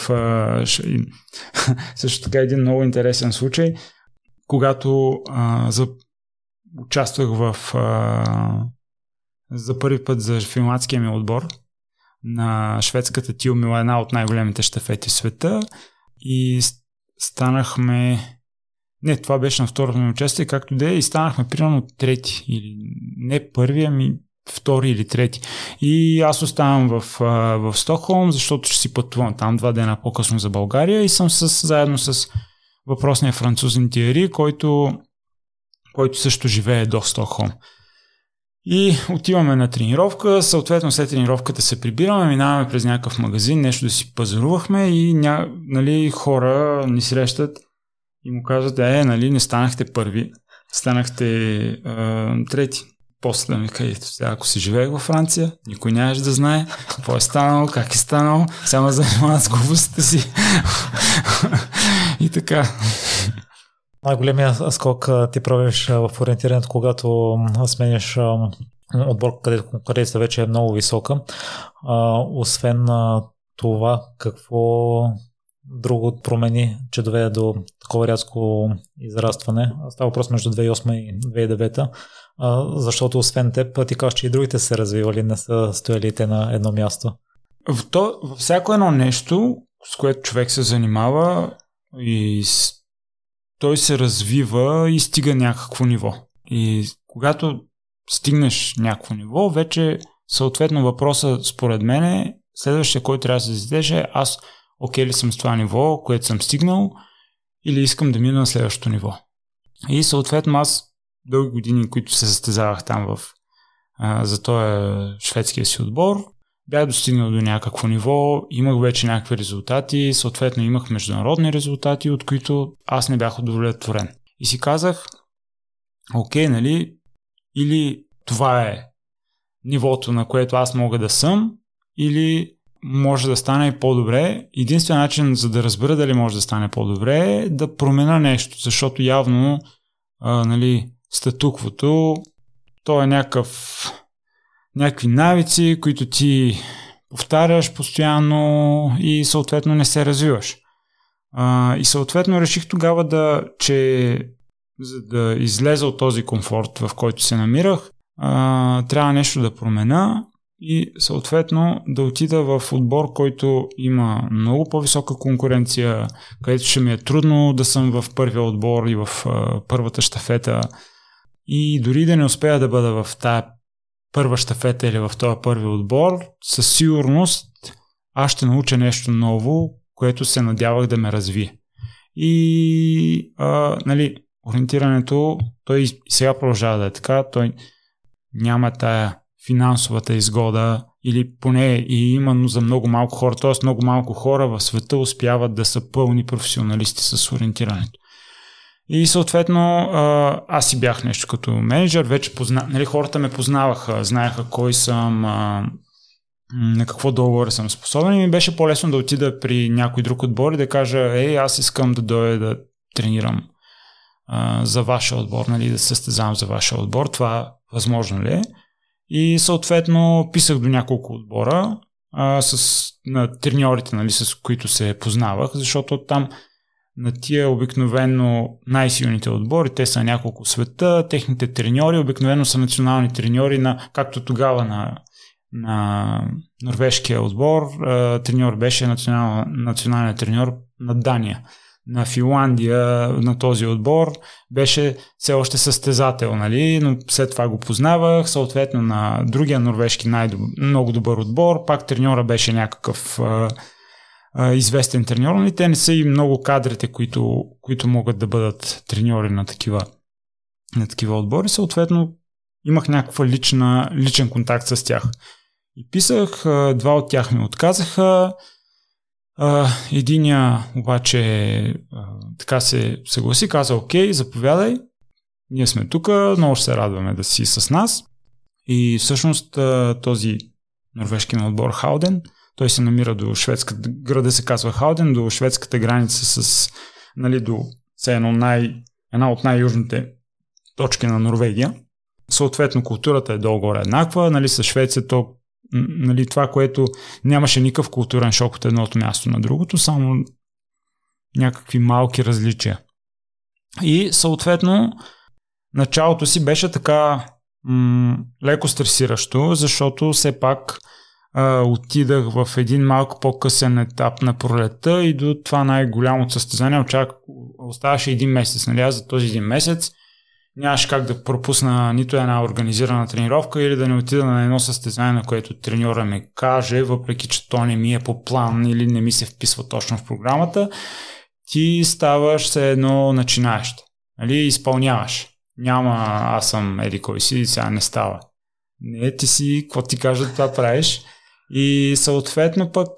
и, също така един много интересен случай, когато а, за участвах в а, за първи път за финландския ми отбор на шведската Тилмила, една от най-големите щафети в света и станахме не, това беше на второто ми участие, както де, и станахме примерно трети или не първи, ами втори или трети. И аз оставам в, в Стокхолм, защото ще си пътувам там два дена по-късно за България и съм с, заедно с въпросния французин Тиери, който, който също живее до Стокхолм. И отиваме на тренировка, съответно след тренировката се прибираме, минаваме през някакъв магазин, нещо да си пазарувахме и ня, нали, хора ни срещат и му казват, е, нали, не станахте първи, станахте а, трети. После ми кажете, сега ако си живеех във Франция, никой нямаше да знае какво е станало, как е станало, само занимават с глупостите си. и така. Най-големия скок ти правиш в ориентирането, когато смениш отбор, където конкуренцията вече е много висока. освен това, какво друго промени, че доведе до такова рязко израстване. Става въпрос между 2008 и 2009, защото освен теб, ти кажеш, че и другите се развивали, не са стояли те на едно място. В то, във всяко едно нещо, с което човек се занимава и той се развива и стига някакво ниво. И когато стигнеш някакво ниво, вече съответно въпроса според мен е следващия, който трябва да се зададеш е аз окей ли съм с това ниво, което съм стигнал или искам да мина на следващото ниво. И съответно аз дълги години, които се състезавах там в а, за този шведския си отбор, бях достигнал до някакво ниво, имах вече някакви резултати, съответно имах международни резултати, от които аз не бях удовлетворен. И си казах, окей, нали, или това е нивото, на което аз мога да съм, или може да стане по-добре. Единственият начин за да разбера дали може да стане по-добре е да промена нещо, защото явно а, нали, статуквото то е някакъв някакви навици, които ти повтаряш постоянно и съответно не се развиваш. А, и съответно реших тогава да, че за да излеза от този комфорт, в който се намирах, а, трябва нещо да промена и съответно да отида в отбор, който има много по-висока конкуренция, където ще ми е трудно да съм в първия отбор и в първата штафета. И дори да не успея да бъда в тая първа щафета или в този първи отбор, със сигурност аз ще науча нещо ново, което се надявах да ме развие. И, а, нали, ориентирането, той сега продължава да е така, той няма тая финансовата изгода или поне и именно за много малко хора, т.е. много малко хора в света успяват да са пълни професионалисти с ориентирането. И съответно аз си бях нещо като менеджер, вече позна... нали, хората ме познаваха, знаеха кой съм, на какво договор съм способен и ми беше по-лесно да отида при някой друг отбор и да кажа, ей, аз искам да дойда да тренирам за вашия отбор, нали, да състезавам за вашия отбор, това възможно ли е? И съответно писах до няколко отбора а, с, на треньорите, нали, с които се познавах, защото там на тия обикновено най-силните отбори, те са няколко света, техните треньори обикновено са национални треньори на, както тогава на, на норвежкия отбор, треньор беше национал, национален треньор на Дания на Финландия на този отбор беше все още състезател, нали? но след това го познавах, съответно на другия норвежки най-много добър отбор, пак треньора беше някакъв а, а, известен треньор, но нали? те не са и много кадрите, които, които могат да бъдат треньори на такива, на такива отбори, съответно имах някаква лична, личен контакт с тях. И писах, два от тях ми отказаха, единия обаче а, така се съгласи, каза окей, заповядай, ние сме тук, много ще се радваме да си с нас. И всъщност а, този норвежки отбор Хауден, той се намира до шведската, града се казва Хауден, до шведската граница с, нали, до едно най, една от най-южните точки на Норвегия. Съответно, културата е долу-горе еднаква, нали, с Швеция то нали, това, което нямаше никакъв културен шок от едното място на другото, само някакви малки различия. И съответно, началото си беше така м- леко стресиращо, защото все пак а, отидах в един малко по-късен етап на пролета и до това най-голямото състезание очак, оставаше един месец. Нали? Аз за този един месец нямаше как да пропусна нито една организирана тренировка или да не отида на едно състезание, на което треньора ми каже, въпреки че то не ми е по план или не ми се вписва точно в програмата, ти ставаш се едно начинаещ. Нали? Изпълняваш. Няма аз съм еди кой си, сега не става. Не, ти си, какво ти кажат, това правиш. И съответно пък,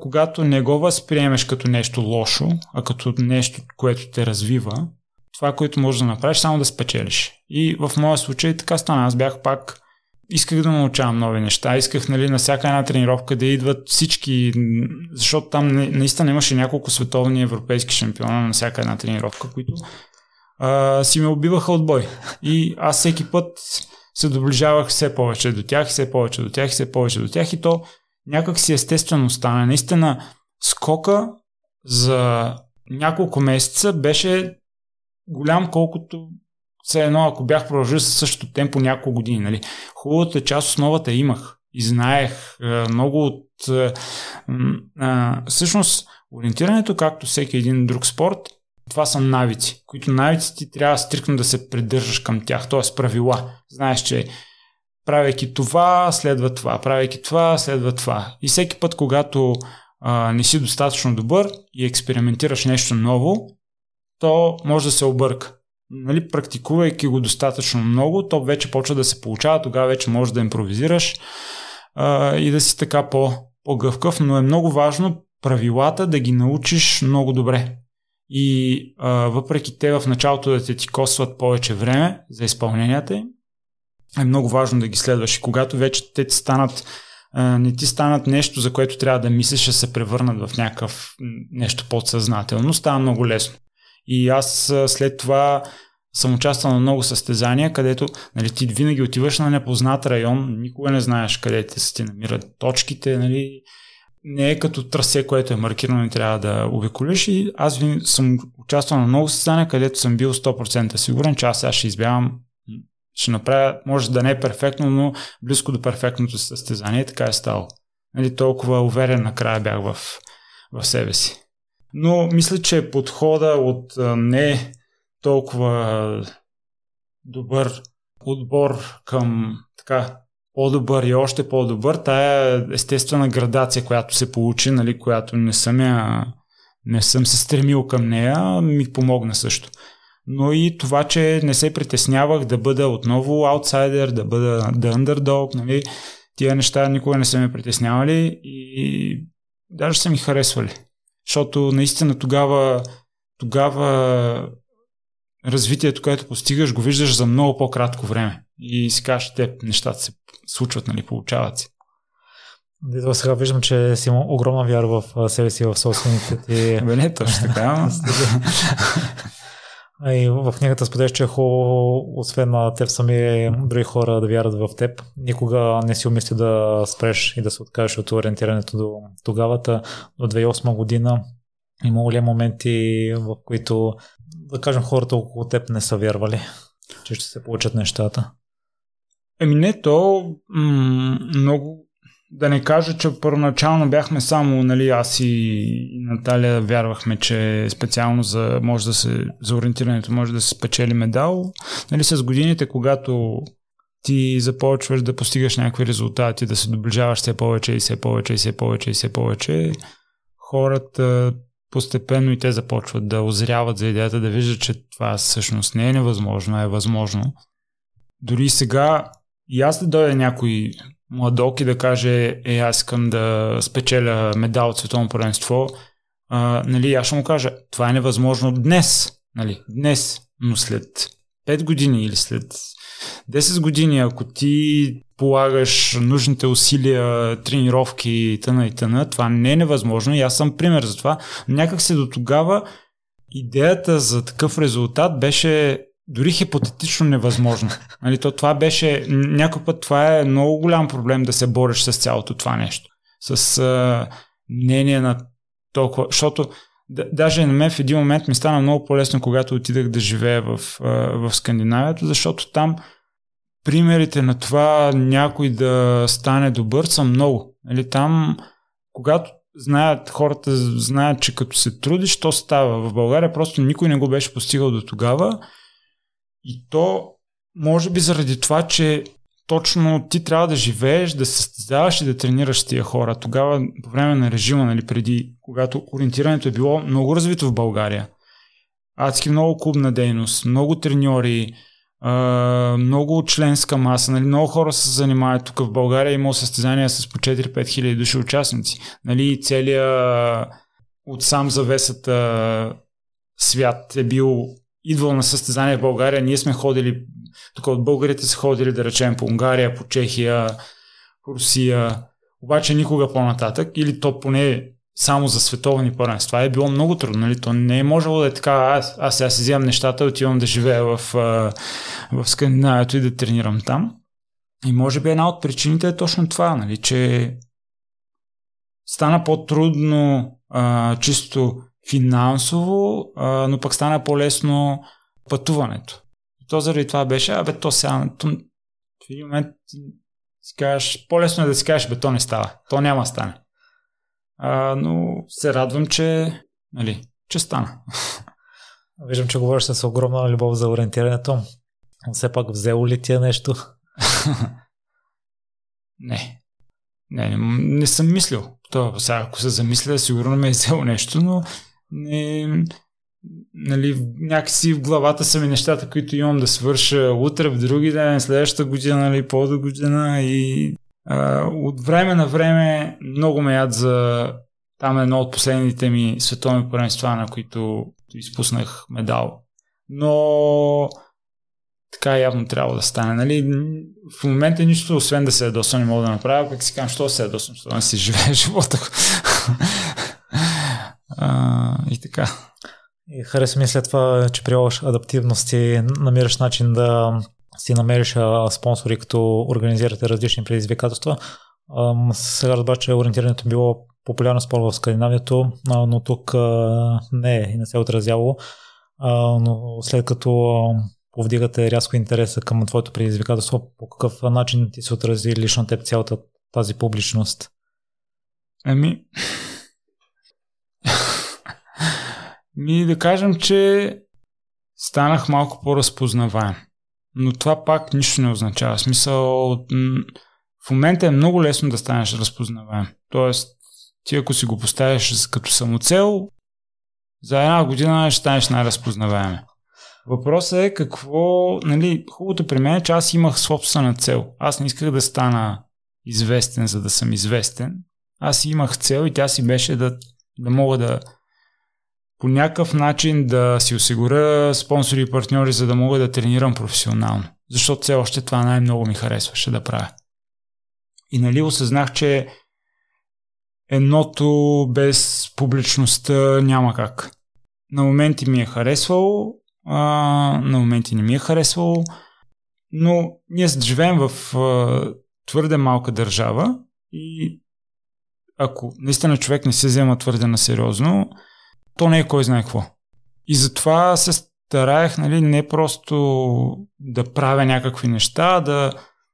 когато не го възприемеш като нещо лошо, а като нещо, което те развива, това, което можеш да направиш, само да спечелиш. И в моя случай така стана. Аз бях пак исках да научавам нови неща. Исках нали, на всяка една тренировка да идват всички, защото там наистина имаше няколко световни европейски шампиона на всяка една тренировка, които а, си ме убиваха от бой. И аз всеки път се доближавах все повече до тях, все повече до тях, все повече до тях и то някак си естествено стана. Наистина скока за няколко месеца беше голям, колкото все едно, ако бях продължил със същото темпо няколко години. Нали. Хубавата част основата имах и знаех много от... Всъщност, ориентирането, както всеки един друг спорт, това са навици, които навици ти трябва стрикно да се придържаш към тях, т.е. правила. Знаеш, че правейки това, следва това, правейки това, следва това. И всеки път, когато а, не си достатъчно добър и експериментираш нещо ново, то може да се обърка. Нали, практикувайки го достатъчно много, то вече почва да се получава, тогава вече можеш да импровизираш а, и да си така по, по-гъвкав, но е много важно правилата да ги научиш много добре. И а, въпреки те в началото да те ти косват повече време за изпълненията им, е много важно да ги следваш. И когато вече те ти станат не ти станат нещо, за което трябва да мислиш, да се превърнат в някакъв нещо подсъзнателно, става много лесно. И аз след това съм участвал на много състезания, където нали, ти винаги отиваш на непознат район, никога не знаеш къде те се ти намират точките, нали, не е като трасе, което е маркирано и трябва да обиколиш. И аз съм участвал на много състезания, където съм бил 100% сигурен, че аз сега ще избягам ще направя, може да не е перфектно, но близко до перфектното състезание. Така е стало. Нали, толкова уверен накрая бях в, в себе си. Но мисля, че подхода от не толкова добър отбор към така по-добър и още по-добър, тая естествена градация, която се получи, нали, която не съм, я, не съм се стремил към нея, ми помогна също. Но и това, че не се притеснявах да бъда отново аутсайдер, да бъда the underdog, нали, тия неща никога не са ме притеснявали и даже са ми харесвали. Защото наистина тогава, тогава развитието, което постигаш, го виждаш за много по-кратко време. И си кажеш, те нещата се случват, нали, получават се. Дето сега виждам, че си има огромна вяра в себе си, в собствените ти... Бе, не точно така. И в книгата споделяш, че е хубаво, освен на теб сами, други хора да вярват в теб. Никога не си умисли да спреш и да се откажеш от ориентирането до тогавата, до 2008 година. Имало ли моменти, в които, да кажем, хората около теб не са вярвали, че ще се получат нещата? Еми не, то м- много да не кажа, че първоначално бяхме само, нали, аз и Наталия вярвахме, че специално за, може да се, за ориентирането може да се спечели медал. Нали, с годините, когато ти започваш да постигаш някакви резултати, да се доближаваш все повече и все повече и все повече и все повече, хората постепенно и те започват да озряват за идеята, да виждат, че това всъщност не е невъзможно, а е възможно. Дори сега и аз да дойда някой младок и да каже, е, аз искам да спечеля медал от световно първенство, а, нали, аз ще му кажа, това е невъзможно днес, нали, днес, но след 5 години или след 10 години, ако ти полагаш нужните усилия, тренировки и тъна и тъна, това не е невъзможно и аз съм пример за това. Някак се до тогава идеята за такъв резултат беше дори хипотетично невъзможно. Нали, то това беше, някой път това е много голям проблем да се бориш с цялото това нещо. С а, мнение на толкова, защото да, даже на мен в един момент ми стана много по-лесно, когато отидах да живея в, в Скандинавията, защото там примерите на това някой да стане добър са много. Нали, там, когато знаят, хората знаят, че като се трудиш, то става. В България просто никой не го беше постигал до тогава И то, може би заради това, че точно ти трябва да живееш, да се състезаваш и да тренираш тия хора. Тогава, по време на режима, нали, преди, когато ориентирането е било много развито в България, адски много клубна дейност, много треньори, много членска маса, нали, много хора се занимават тук в България, има състезания с по 4-5 хиляди души участници. Нали, целият от сам завесата свят е бил идвал на състезание в България. Ние сме ходили, тук от българите са ходили, да речем, по Унгария, по Чехия, по Русия, обаче никога по-нататък, или то поне само за световни първенства е било много трудно. Нали? То не е можело да е така, аз, аз сега си вземам нещата, отивам да живея в, в Скандинавието и да тренирам там. И може би една от причините е точно това, нали? че стана по-трудно а, чисто финансово, а, но пък стана по-лесно пътуването. И то заради това беше, абе то сега, то, в един момент си кажеш, по-лесно е да си кажеш, бе то не става, то няма да стане. А, но се радвам, че, нали, че стана. Виждам, че говориш с огромна любов за ориентирането. Все пак взело ли ти е нещо? не. Не, не, не съм мислил. То, сега, ако се замисля, сигурно ме е взело нещо, но не, нали, някакси в главата са ми нещата, които имам да свърша утре, в други ден, следващата година, нали, по година и а, от време на време много ме яд за там едно от последните ми световни първенства, на които изпуснах медал. Но така явно трябва да стане. Нали? В момента нищо, освен да се ядосвам, не мога да направя, пък си казвам, що се ядосвам, що не си живее живота. А, и така. И хареса ми след това, че прилагаш адаптивност и намираш начин да си намериш спонсори, като организирате различни предизвикателства. Сега разбра, че ориентирането било популярно спор в Скандинавието, но тук не е и не се е отразяло. Но след като повдигате рязко интереса към твоето предизвикателство, по какъв начин ти се отрази лично теб цялата тази публичност? Ами, ми да кажем, че станах малко по-разпознаваем. Но това пак нищо не означава. В смисъл, в момента е много лесно да станеш разпознаваем. Тоест, ти ако си го поставиш като самоцел, за една година ще станеш най-разпознаваем. Въпросът е какво, нали, хубавото при мен е, че аз имах собствена цел. Аз не исках да стана известен, за да съм известен. Аз имах цел и тя си беше да, да мога да по някакъв начин да си осигуря спонсори и партньори, за да мога да тренирам професионално. Защото все още това най-много ми харесваше да правя. И нали осъзнах, че едното без публичността няма как. На моменти ми е харесвало, а, на моменти не ми е харесвало, но ние живеем в а, твърде малка държава и ако наистина човек не се взема твърде на сериозно, то не е кой знае какво. И затова се стараех нали, не просто да правя някакви неща, да,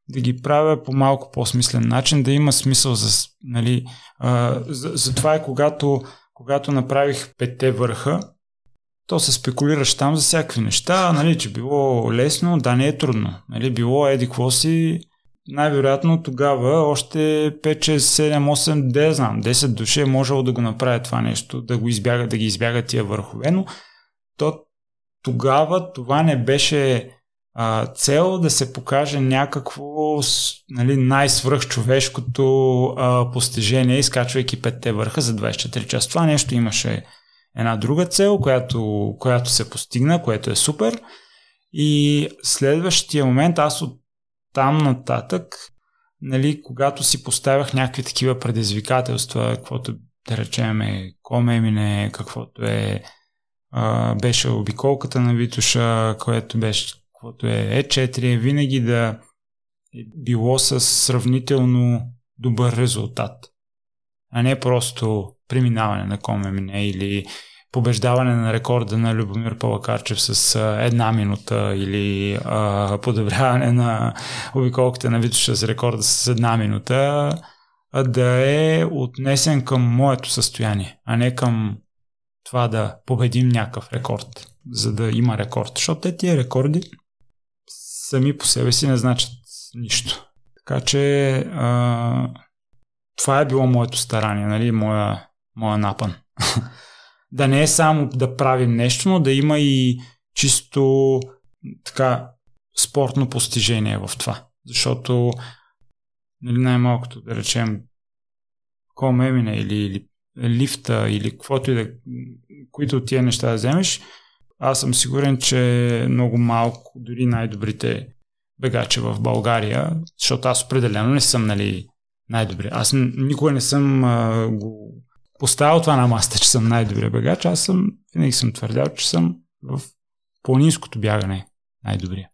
да ги правя по малко по-смислен начин, да има смисъл за... Нали, а, за, за това е когато, когато направих петте върха, то се спекулираш там за всякакви неща, нали, че било лесно, да не е трудно. Нали, било еди си, най-вероятно тогава още 5, 6, 7, 8, да знам, 10 души е можело да го направи това нещо, да го избяга, да ги избяга тия върхове, но то тогава това не беше а, цел да се покаже някакво нали, най-свръхчовешкото а, постижение, изкачвайки петте върха за 24 часа. Това нещо имаше една друга цел, която, която се постигна, което е супер. И следващия момент аз от там нататък, нали, когато си поставях някакви такива предизвикателства, каквото да речем е Комемине, каквото е а, беше обиколката на Витуша, което беше каквото е E4, е винаги да е било с сравнително добър резултат, а не просто преминаване на Комемине или побеждаване на рекорда на Любомир Палакарчев с една минута или а, подобряване на обиколката на Витоша с рекорда с една минута, да е отнесен към моето състояние, а не към това да победим някакъв рекорд, за да има рекорд. Защото те тия рекорди сами по себе си не значат нищо. Така че а, това е било моето старание, нали, моя, моя напън. да не е само да правим нещо, но да има и чисто така спортно постижение в това. Защото нали, най-малкото да речем комемине или, или лифта или каквото и да, които от тия неща да вземеш, аз съм сигурен, че много малко, дори най-добрите бегачи в България, защото аз определено не съм нали, най-добри. Аз никога не съм а, го поставил това на маста, че съм най-добрия бегач. Аз съм, винаги съм твърдял, че съм в планинското бягане най-добрия.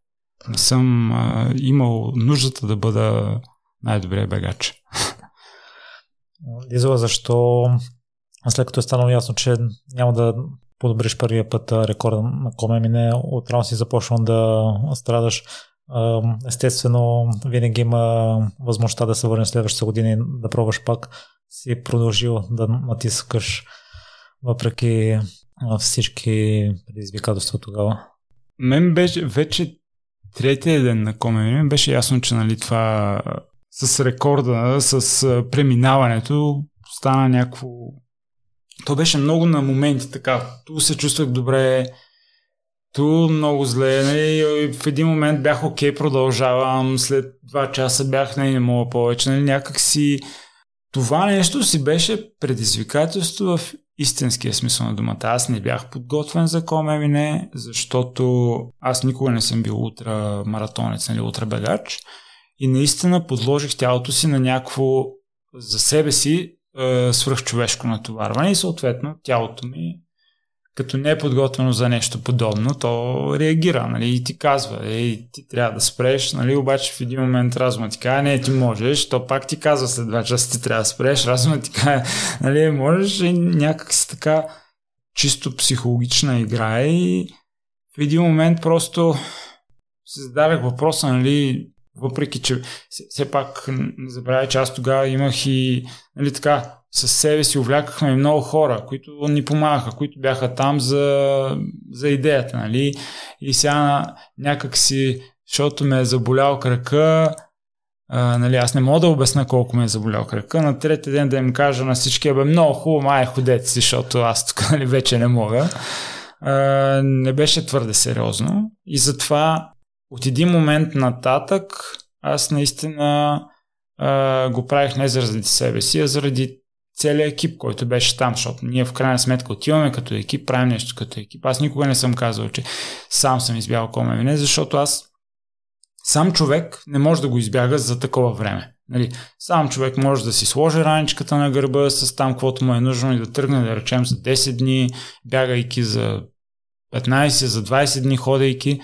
Не съм а, имал нуждата да бъда най-добрия бегач. Дизела, защо след като е станало ясно, че няма да подобриш първия път рекорда на Комемине, отрано си започнал да страдаш. Естествено, винаги има възможността да се върнеш следващата година и да пробваш пак. Си продължил да натискаш въпреки всички предизвикателства тогава. Мен беше вече третия ден на Комемине беше ясно, че нали, това с рекорда, с преминаването стана някакво... То беше много на моменти така. Ту се чувствах добре, ту много зле. Нали? В един момент бях окей, продължавам. След два часа бях, не, не мога повече. Нали? Някак си... Това нещо си беше предизвикателство в истинския смисъл на думата. Аз не бях подготвен за комемине, защото аз никога не съм бил ултрамаратонец, нали, ултрабегач. И наистина подложих тялото си на някакво за себе си е, свръхчовешко натоварване и съответно тялото ми като не е подготвено за нещо подобно, то реагира, нали, и ти казва, ей, ти трябва да спреш, нали, обаче в един момент разума ти казва, не, ти можеш, то пак ти казва след два часа, ти трябва да спреш, разума ти казва, нали, можеш и някак си така чисто психологична игра и в един момент просто си зададах въпроса, нали, въпреки, че все пак не забравяй, че аз тогава имах и нали, така, със себе си увлякахме много хора, които ни помагаха, които бяха там за, за идеята. Нали? И сега някак си, защото ме е заболял крака, а, нали, аз не мога да обясна колко ме е заболял крака. На третия ден да им кажа на всички, бе, много хубаво, май ходете си, защото аз тук нали, вече не мога. А, не беше твърде сериозно. И затова от един момент нататък аз наистина а, го правих не заради себе си, а заради целият екип, който беше там, защото ние в крайна сметка отиваме като екип, правим нещо като екип. Аз никога не съм казал, че сам съм избягал Коме защото аз сам човек не може да го избяга за такова време. Нали, сам човек може да си сложи раничката на гърба с там, каквото му е нужно и да тръгне, да речем, за 10 дни, бягайки за 15, за 20 дни, ходейки,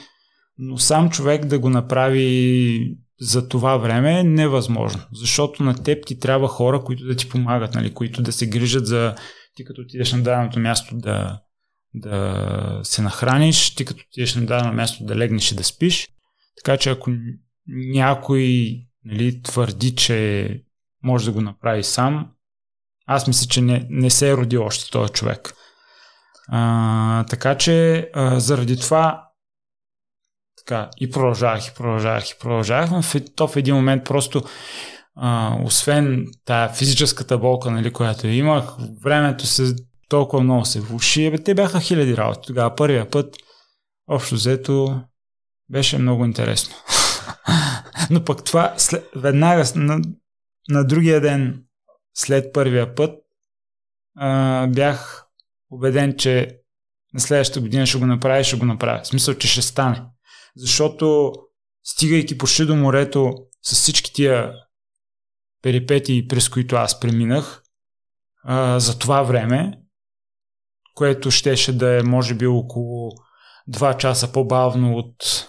но сам човек да го направи за това време е невъзможно, защото на теб ти трябва хора, които да ти помагат, нали, които да се грижат за ти като отидеш на даденото място да, да се нахраниш, ти като отидеш на дадено място да легнеш и да спиш. Така че ако някой нали, твърди, че може да го направи сам, аз мисля, че не, не се е родил още този човек. А, така че а, заради това така, и продължавах, и продължавах, и продължавах, но в, то в един момент просто а, освен тая физическата болка, нали, която имах, времето се толкова много се влуши. Те бяха хиляди работи. Тогава първия път, общо взето, беше много интересно. Но пък това след, веднага на, на другия ден след първия път а, бях убеден, че на следващата година ще го направя, ще го направя. В смисъл, че ще стане. Защото стигайки почти до морето с всички тия перипети, през които аз преминах, а, за това време, което щеше да е може би около 2 часа по-бавно от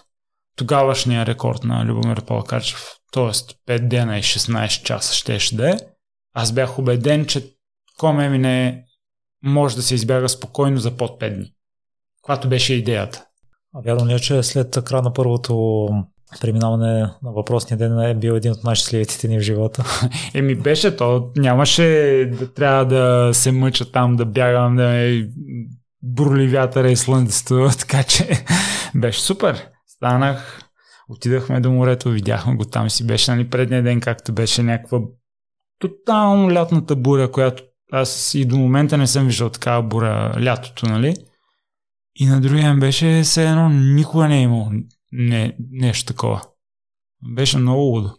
тогавашния рекорд на Любомир Палкачев, т.е. 5 дена и 16 часа щеше да е. Аз бях убеден, че Коме не може да се избяга спокойно за под 5 дни. Каквато беше идеята. А вярно ли е, че след края на първото преминаване на въпросния ден е бил един от най-щастливите ни в живота? Еми беше то. Нямаше да трябва да се мъча там, да бягам, да ме бурли вятъра и слънцето, така че беше супер. Станах, Отидахме до морето, видяхме го там си беше нали, предния ден, както беше някаква тотално лятната буря, която аз и до момента не съм виждал такава буря лятото, нали? И на другия ден беше все едно никога не е имало не, нещо такова. Беше много лудо.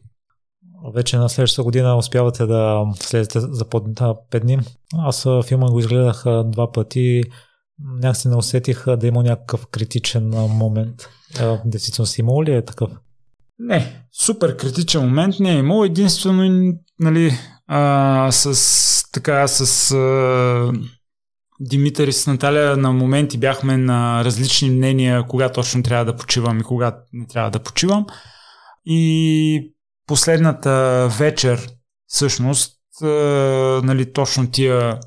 Вече на следващата година успявате да слезете за под 5 дни. Аз филма го изгледах два пъти. Някакси не усетих да има някакъв критичен момент. Действително си имало ли е такъв? Не, супер критичен момент не е имало. Единствено, нали, а, с така, с а, Димитър и с Наталя на моменти бяхме на различни мнения кога точно трябва да почивам и кога не трябва да почивам. И последната вечер, всъщност, а, нали, точно тия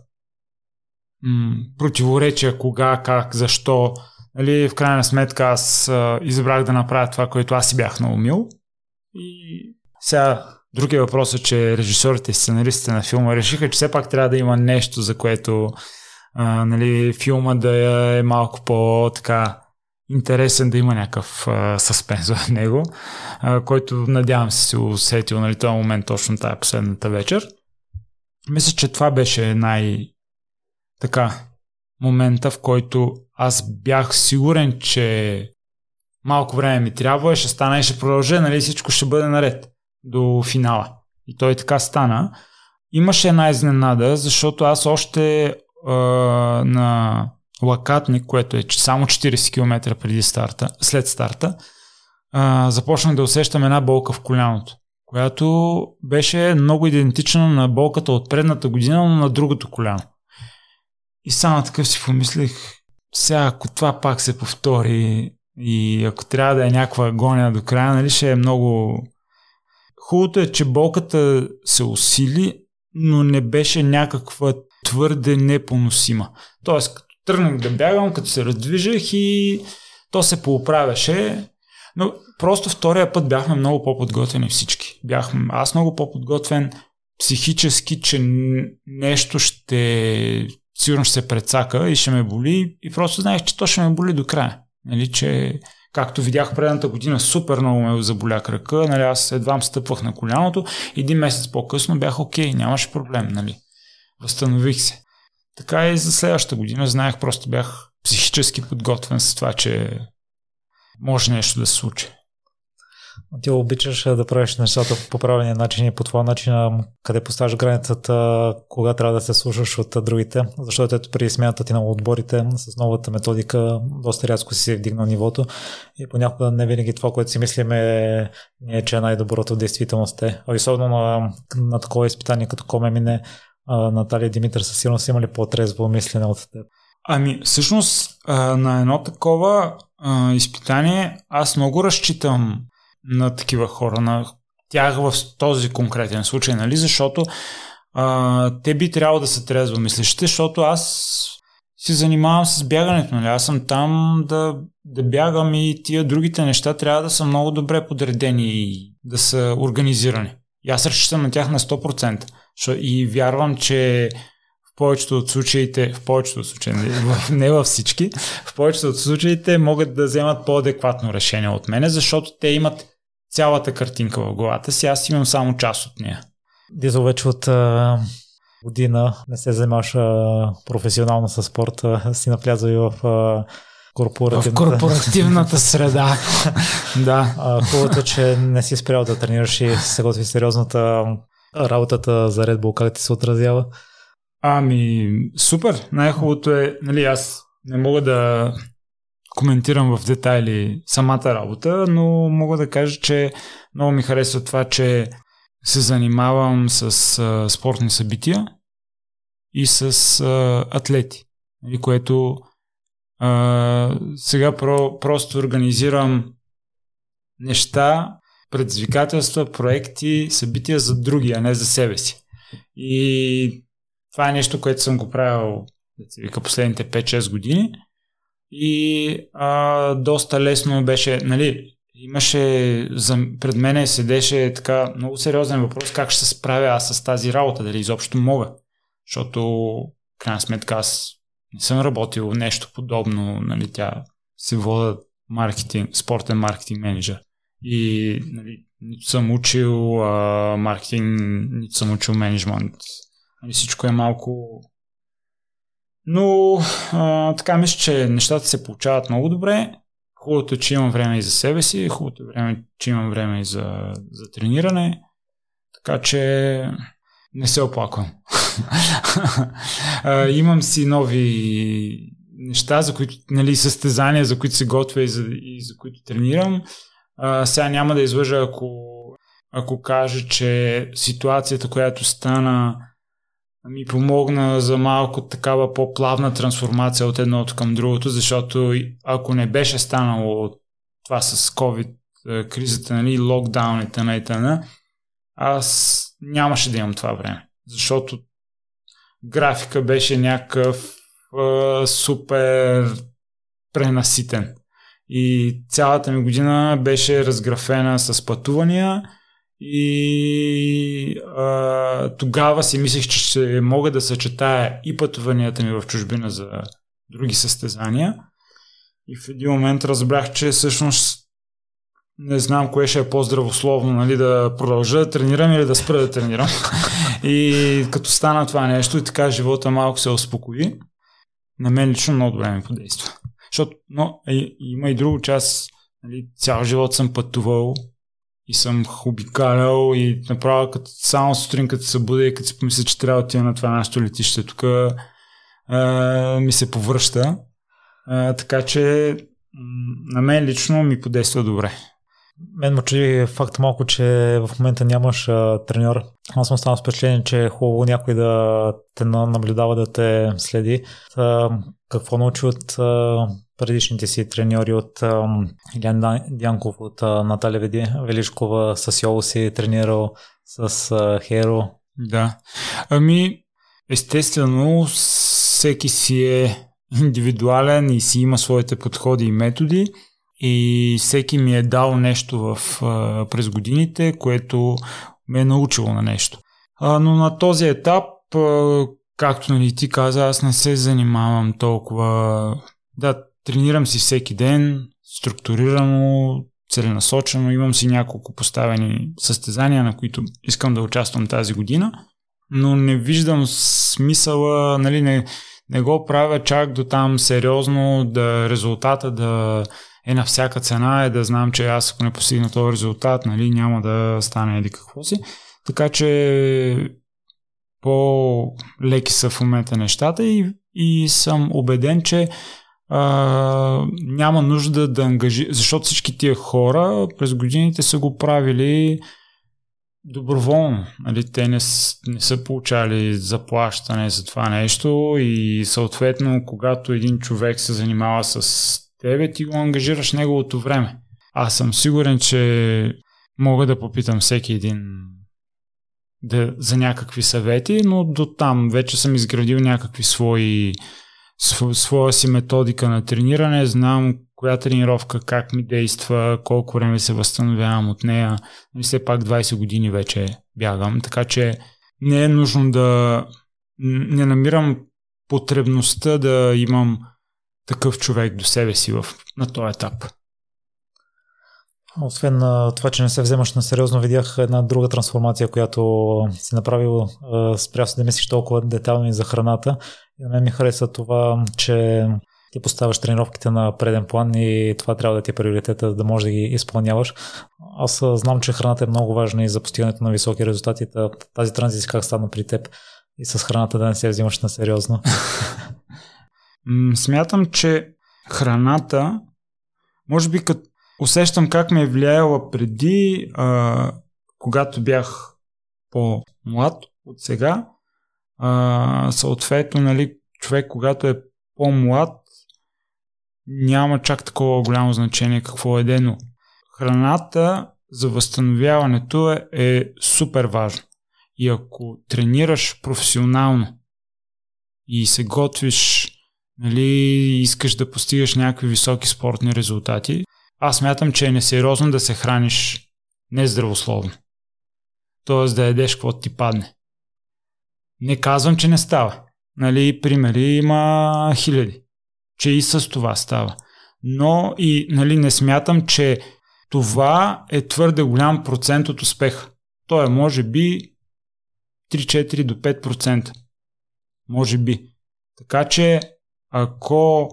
м- противоречия, кога, как, защо, нали, в крайна сметка аз а, избрах да направя това, което аз си бях наумил. И сега другия въпрос е, че режисьорите и сценаристите на филма решиха, че все пак трябва да има нещо, за което а, нали, филма да е малко по-така интересен, да има някакъв съспенс в него, а, който надявам се си усетил нали, този момент точно тази последната вечер. Мисля, че това беше най- така момента, в който аз бях сигурен, че малко време ми трябва, ще стане и ще продължа, нали всичко ще бъде наред до финала. И той така стана. Имаше една изненада, защото аз още на Лакатник, което е само 40 км преди старта, след старта, а, започнах да усещам една болка в коляното, която беше много идентична на болката от предната година, но на другото коляно. И само такъв си помислих, сега ако това пак се повтори и ако трябва да е някаква агония до края, нали ще е много... Хубавото е, че болката се усили, но не беше някаква твърде непоносима. Тоест, като тръгнах да бягам, като се раздвижах и то се поуправяше, но просто втория път бяхме много по-подготвени всички. Бяхме аз много по-подготвен психически, че нещо ще сигурно ще се прецака и ще ме боли и просто знаех, че то ще ме боли до края. Нали, че както видях предната година, супер много ме заболя крака, нали, аз едва стъпвах на коляното, един месец по-късно бях окей, нямаше проблем, нали. Възстанових се. Така и за следващата година знаех, просто бях психически подготвен с това, че може нещо да се случи. Ти обичаш да правиш нещата по правилния начин и по твоя начин, къде поставяш границата, кога трябва да се слушаш от другите, защото ето при смяната ти на отборите с новата методика доста рязко си се вдигнал нивото и понякога не винаги това, което си мислим е, е че е най-доброто в действителност е. Особено на, на такова изпитание като Коме мине, Наталия Димитър със сигурност има ли по-трезво мислене от теб? Ами, всъщност, на едно такова изпитание аз много разчитам на такива хора, на тях в този конкретен случай, нали? Защото а, те би трябвало да са трезво мислещите, защото аз се занимавам с бягането, нали? Аз съм там да, да бягам и тия другите неща трябва да са много добре подредени и да са организирани. И аз разчитам на тях на 100%. И вярвам, че в повечето от случаите, в повечето от случаите, нали, не във всички, в повечето от случаите могат да вземат по-адекватно решение от мене, защото те имат цялата картинка в главата си, аз имам само част от нея. Дизо вече от а, година не се занимаваш а, професионално с спорта, си навлязал и в а, корпоративната... В корпоративната среда. да. хубавото, че не си спрял да тренираш и се готви сериозната работата за Red Bull, как ти се отразява? Ами, супер. Най-хубавото е, нали, аз не мога да коментирам в детайли самата работа, но мога да кажа, че много ми харесва това, че се занимавам с а, спортни събития и с а, атлети, нали, което а, сега про, просто организирам неща, предизвикателства, проекти, събития за други, а не за себе си. И това е нещо, което съм го правил вика последните 5-6 години и а, доста лесно беше, нали, имаше, за, пред мене седеше така много сериозен въпрос как ще се справя аз с тази работа, дали изобщо мога. Защото, крайна сметка, аз не съм работил нещо подобно, нали, тя се вода маркетинг, спортен маркетинг менеджер. И нали, нито съм учил а, маркетинг, нито съм учил менеджмент. Нали, всичко е малко... Но а, така мисля, че нещата се получават много добре. Хубавото е, че имам време и за себе си, хубавото е че имам време и за, за трениране. Така че не се оплаквам. имам си нови неща, за които, нали, състезания, за които се готвя и за, и за които тренирам. А, сега няма да излъжа, ако, ако кажа, че ситуацията, която стана, ми помогна за малко такава по-плавна трансформация от едното към другото, защото ако не беше станало това с COVID кризата, нали, локдауните на итана, аз нямаше да имам това време. Защото графика беше някакъв е, супер пренаситен. И цялата ми година беше разграфена с пътувания и а, тогава си мислех, че ще мога да съчетая и пътуванията ми в чужбина за други състезания. И в един момент разбрах, че всъщност не знам кое ще е по-здравословно, нали, да продължа да тренирам или да спра да тренирам. и като стана това нещо и така живота малко се успокои, на мен лично много добре ми подейства. Защото но, е, има и друго част, нали, цял живот съм пътувал и съм обикалял и направо като, само сутрин като се бъде и като си помисля, че трябва да отида на това нашето летище, тук ми се повръща. А, така че на мен лично ми подейства добре. Мен му чуди факт малко, че в момента нямаш а, треньор. Аз съм станал с впечатление, че е хубаво някой да те наблюдава, да те следи. А, какво научи от а, предишните си треньори от а, Илян Дянков, от а, Наталя Веди, Велишкова, с Йоло си е тренирал с а, Херо? Да. Ами, естествено, всеки си е индивидуален и си има своите подходи и методи и всеки ми е дал нещо в, през годините, което ме е научило на нещо. Но на този етап, както нали ти каза, аз не се занимавам толкова. Да, тренирам си всеки ден, структурирано, целенасочено, имам си няколко поставени състезания, на които искам да участвам тази година, но не виждам смисъла, нали, не, не го правя чак до там сериозно, да резултата да е на всяка цена, е да знам, че аз ако не постигна този резултат, нали, няма да стане еди какво си. Така че по-леки са в момента нещата и, и съм убеден, че а, няма нужда да ангажи, защото всички тия хора през годините са го правили доброволно. Нали? Те не, не са получали заплащане за това нещо и съответно, когато един човек се занимава с тебе, ти го ангажираш неговото време. Аз съм сигурен, че мога да попитам всеки един да, за някакви съвети, но до там вече съм изградил някакви свои своя си методика на трениране, знам коя тренировка как ми действа, колко време се възстановявам от нея. Нали, все пак 20 години вече бягам, така че не е нужно да не намирам потребността да имам такъв човек до себе си в, на този етап. Освен на това, че не се вземаш на сериозно, видях една друга трансформация, която си направил. Спря се да мислиш толкова детайлно за храната. И на мен ми хареса това, че ти поставяш тренировките на преден план и това трябва да ти е приоритета, да можеш да ги изпълняваш. Аз знам, че храната е много важна и за постигането на високи резултати. Тази транзиция как стана при теб и с храната да не се взимаш на сериозно? Смятам, че храната, може би като усещам как ме е влияела преди, а, когато бях по-млад от сега. А, съответно, нали, човек, когато е по-млад, няма чак такова голямо значение какво е но храната за възстановяването е, е супер важно. И ако тренираш професионално и се готвиш нали, искаш да постигаш някакви високи спортни резултати, аз мятам, че е несериозно да се храниш нездравословно. Тоест да едеш какво ти падне. Не казвам, че не става. Нали, примери има хиляди. Че и с това става. Но и нали, не смятам, че това е твърде голям процент от успех. То е може би 3-4 до 5%. Може би. Така че, ако,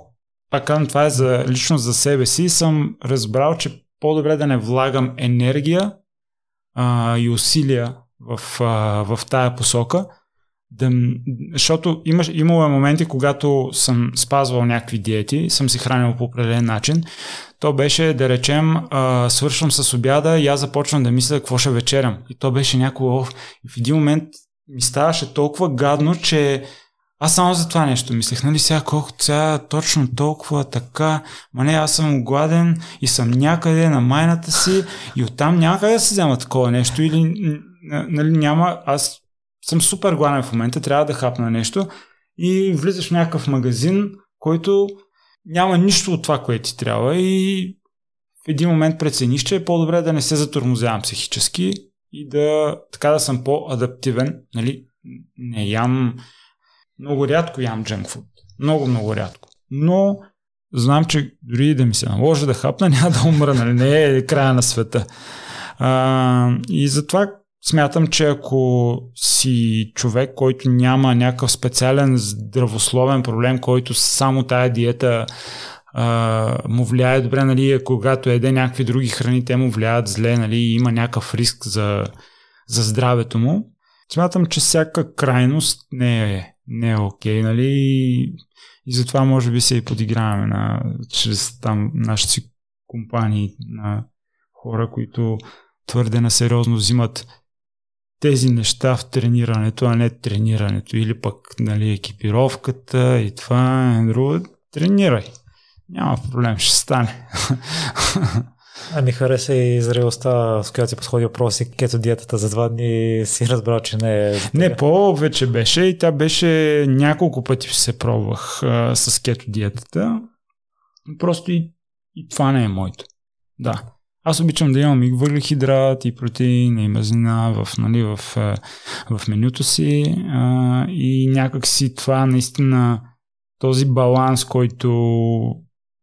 пак казвам, това е за, лично за себе си, съм разбрал, че по-добре да не влагам енергия а, и усилия в, а, в тая посока, да, защото имаш, имало е моменти, когато съм спазвал някакви диети, съм се хранил по определен начин. То беше, да речем, а, свършвам с обяда и аз започвам да мисля какво ще вечерям. И то беше И в един момент ми ставаше толкова гадно, че аз само за това нещо мислех, нали сега колко сега точно толкова така, ма не, аз съм гладен и съм някъде на майната си и оттам няма как да се взема такова нещо или нали, няма, аз съм супер гладен в момента, трябва да хапна нещо и влизаш в някакъв магазин, който няма нищо от това, което ти трябва и в един момент прецениш, че е по-добре да не се затормозявам психически и да така да съм по-адаптивен. Нали? Не ям много рядко ям джанк фуд. Много, много рядко. Но знам, че дори да ми се наложи да хапна, няма да умра, нали? Не е края на света. А, и затова смятам, че ако си човек, който няма някакъв специален здравословен проблем, който само тая диета а, му влияе добре, нали, когато еде някакви други храни, те му влияят зле, нали, и има някакъв риск за, за здравето му. Смятам, че всяка крайност не е, не е окей, нали, и, затова може би се и подиграваме на, чрез там нашите компании на хора, които твърде на сериозно взимат тези неща в тренирането, а не тренирането или пък нали, екипировката и това и друго. Тренирай. Няма проблем, ще стане. А ми хареса и зрелостта, с която си подходи въпроси, кето диетата за два дни си разбрал, че не е... Не, по-вече беше и тя беше няколко пъти се пробвах а, с кето диетата. Просто и, и това не е моето. Да. Аз обичам да имам и въглехидрат, и протеин, и мазнина в, нали, в, в менюто си а, и някак си това наистина този баланс, който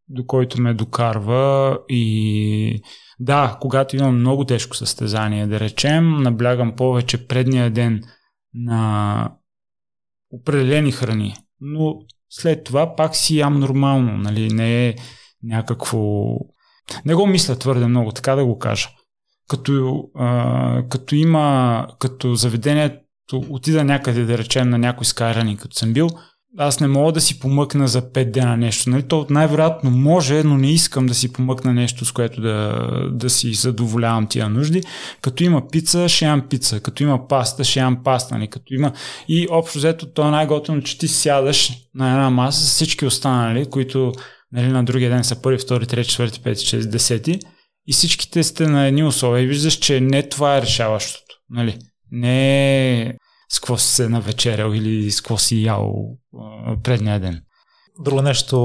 до който ме докарва и да, когато имам много тежко състезание, да речем, наблягам повече предния ден на определени храни, но след това пак си ям нормално, нали, не е някакво не го мисля твърде много, така да го кажа. Като, а, като има, като заведението отида някъде, да речем, на някой скайрани, като съм бил, аз не мога да си помъкна за 5 дена нещо. Нали? То най-вероятно може, но не искам да си помъкна нещо, с което да, да си задоволявам тия нужди. Като има пица, ще ям пица. Като има паста, ще ям паста. Нали? Като има... И общо взето, то е най-готино, че ти сядаш на една маса с всички останали, които нали, на другия ден са първи, втори, трети, четвърти, пети, шести, десети и всичките сте на едни условия и виждаш, че не това е решаващото. Нали? Не е с какво си се навечерял или с какво си ял предния ден. Друго нещо,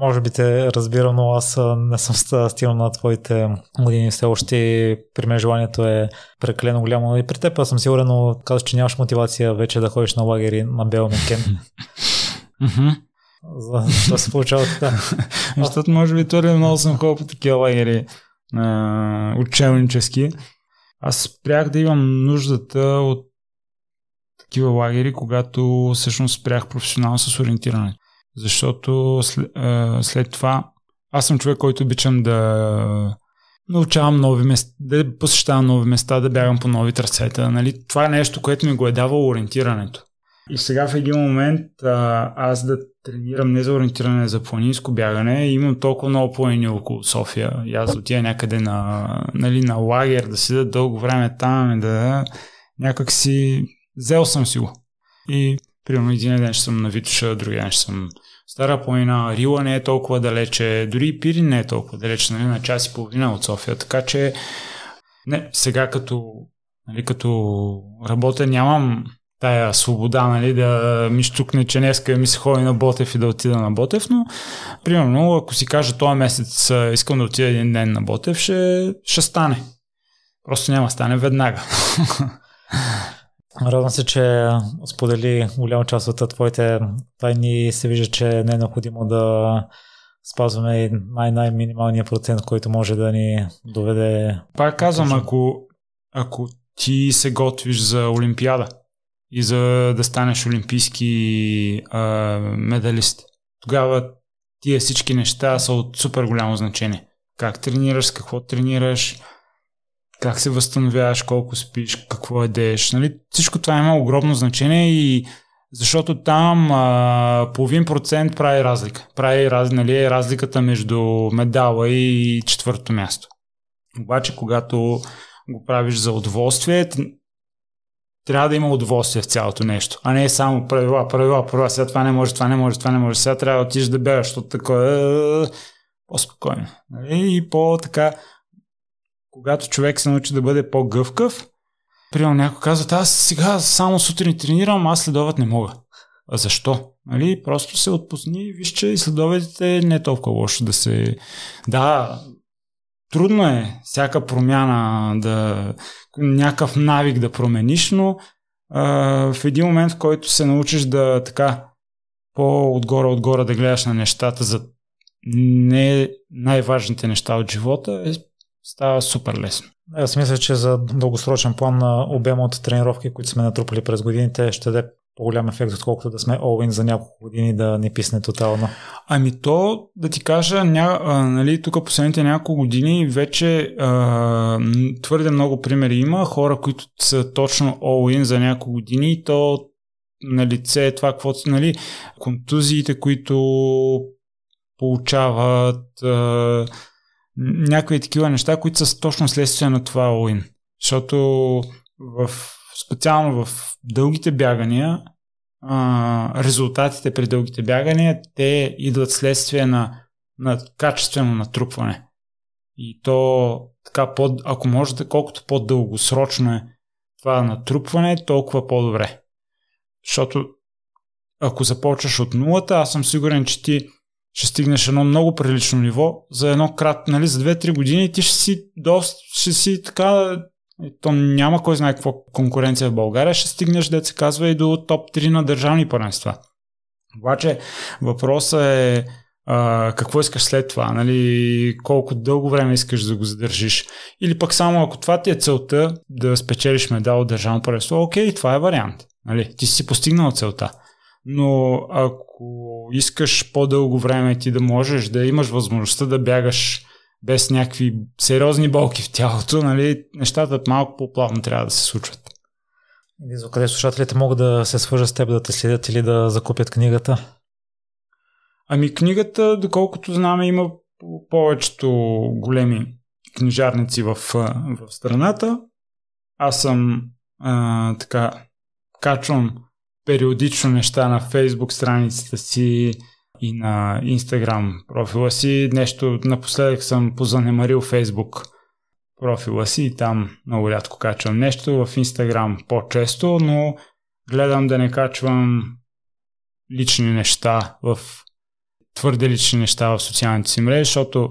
може би те разбира, но аз не съм стигнал на твоите години все още. При мен желанието е прекалено голямо. И при теб аз съм сигурен, но казваш, че нямаш мотивация вече да ходиш на лагери на Бел Мекен за да се получава така. Защото може би твърде много съм ходил по такива лагери учебнически. Аз спрях да имам нуждата от такива лагери, когато всъщност спрях професионално с ориентиране. Защото след, след това аз съм човек, който обичам да научавам нови места, да посещавам нови места, да бягам по нови трасета. Нали? Това е нещо, което ми го е давало ориентирането. И сега в един момент а, аз да тренирам не за ориентиране, за планинско бягане, имам толкова много планини около София. И аз отида някъде на, нали, на лагер, да седа дълго време там и да някак си взел съм си го. И примерно един ден ще съм на Витоша, другия ден ще съм Стара планина, Рила не е толкова далече, дори Пирин не е толкова далече, нали, на час и половина от София. Така че не, сега като, нали, като работя нямам тая свобода, нали, да ми щукне, че днеска ми се ходи на Ботев и да отида на Ботев, но примерно, ако си кажа този месец искам да отида един ден на Ботев, ще, ще стане. Просто няма стане веднага. Радвам се, че сподели голяма част от твоите тайни и се вижда, че не е необходимо да спазваме най-най-минималния процент, който може да ни доведе. Пак казвам, ако, ако ти се готвиш за Олимпиада и за да станеш олимпийски а, медалист, тогава тия всички неща са от супер голямо значение. Как тренираш, с какво тренираш, как се възстановяваш, колко спиш, какво едеш. Нали? Всичко това има огромно значение и защото там а, половин процент прави разлика. Прави раз, нали, разликата между медала и четвърто място. Обаче, когато го правиш за удоволствие, трябва да има удоволствие в цялото нещо, а не само правила, правила, правила, сега това не може, това не може, това не може, сега трябва да отидеш да бегаш, защото такова е по-спокойно. Нали? И по-така, когато човек се научи да бъде по-гъвкав, Примерно някой казва, аз сега само сутрин тренирам, аз следоват не мога. А защо? Нали? Просто се отпусни и виж, че следовете не е толкова лошо да се... Да, трудно е всяка промяна да... някакъв навик да промениш, но а, в един момент, в който се научиш да така по-отгоре-отгоре да гледаш на нещата за не най-важните неща от живота, е, става супер лесно. Аз мисля, че за дългосрочен план на обема от тренировки, които сме натрупали през годините, ще даде по-голям ефект, отколкото да сме all за няколко години да не писне тотално. Ами то, да ти кажа, ня, а, нали, тук последните няколко години вече а, твърде много примери има. Хора, които са точно all за няколко години то на лице е това, какво нали, контузиите, които получават, а, някакви такива неща, които са точно следствие на това all Защото в, специално в дългите бягания, а, резултатите при дългите бягания, те идват следствие на, на качествено натрупване. И то така, под, ако можете, колкото по-дългосрочно е това натрупване, толкова по-добре. Защото ако започваш от нулата, аз съм сигурен, че ти ще стигнеш едно много прилично ниво за едно крат, нали, за 2-3 години ти ще си доста, ще си така, то няма кой знае какво конкуренция в България, ще стигнеш, да се казва, и до топ 3 на държавни първенства. Обаче въпросът е а, какво искаш след това, нали, колко дълго време искаш да го задържиш. Или пък само ако това ти е целта да спечелиш медал от държавно първенство, окей, това е вариант. Нали, ти си постигнал целта но ако искаш по-дълго време ти да можеш да имаш възможността да бягаш без някакви сериозни болки в тялото, нали, нещата малко по-плавно трябва да се случват. И за къде слушателите могат да се свържат с теб, да те следят или да закупят книгата? Ами книгата, доколкото знаме, има повечето големи книжарници в, в страната. Аз съм а, така качвам периодично неща на Facebook страницата си и на Instagram профила си. Нещо напоследък съм позанемарил Facebook профила си и там много рядко качвам нещо. В Instagram по-често, но гледам да не качвам лични неща в твърде лични неща в социалните си мрежи, защото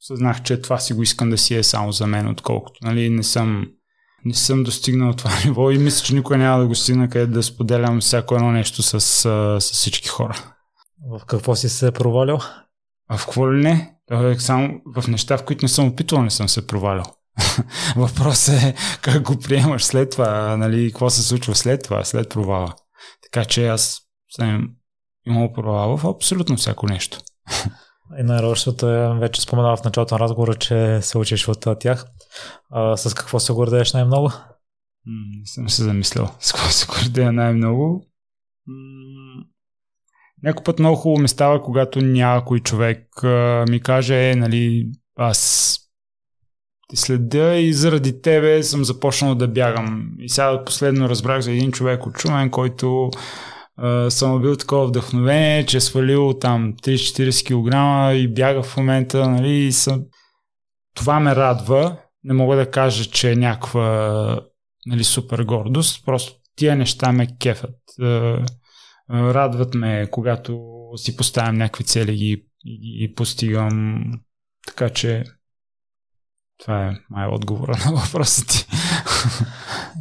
съзнах, че това си го искам да си е само за мен, отколкото нали, не съм не съм достигнал това ниво и мисля, че никой няма да го стигна къде да споделям всяко едно нещо с, с всички хора. В какво си се провалял? А в какво ли не? Само в неща, в които не съм опитвал, не съм се провалял. Въпросът е как го приемаш след това, нали, какво се случва след това, след провала. Така че аз съм имал провал в абсолютно всяко нещо. И най-лошото вече споменава в началото на разговора, че се учиш от тях. А, с какво се гордееш най-много? Не съм се замислял. С какво се гордея най-много? Някой път много хубаво ми става, когато някой човек ми каже, е, нали, аз ти следя и заради тебе съм започнал да бягам. И сега последно разбрах за един човек от Чумен, който Uh, съм бил такова вдъхновение, че е свалил там 30-40 кг и бяга в момента, нали, и съм... Това ме радва. Не мога да кажа, че е някаква нали, супер гордост, просто тия неща ме кефят. Uh, uh, радват ме, когато си поставям някакви цели и ги, ги постигам. Така че това е май отговора на въпроса ти.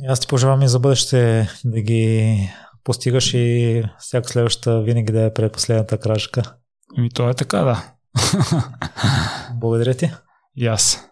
Аз ти пожелавам и за бъдеще да ги постигаш и всяка следваща винаги да е предпоследната крачка. Ами то е така, да. Благодаря ти. И аз.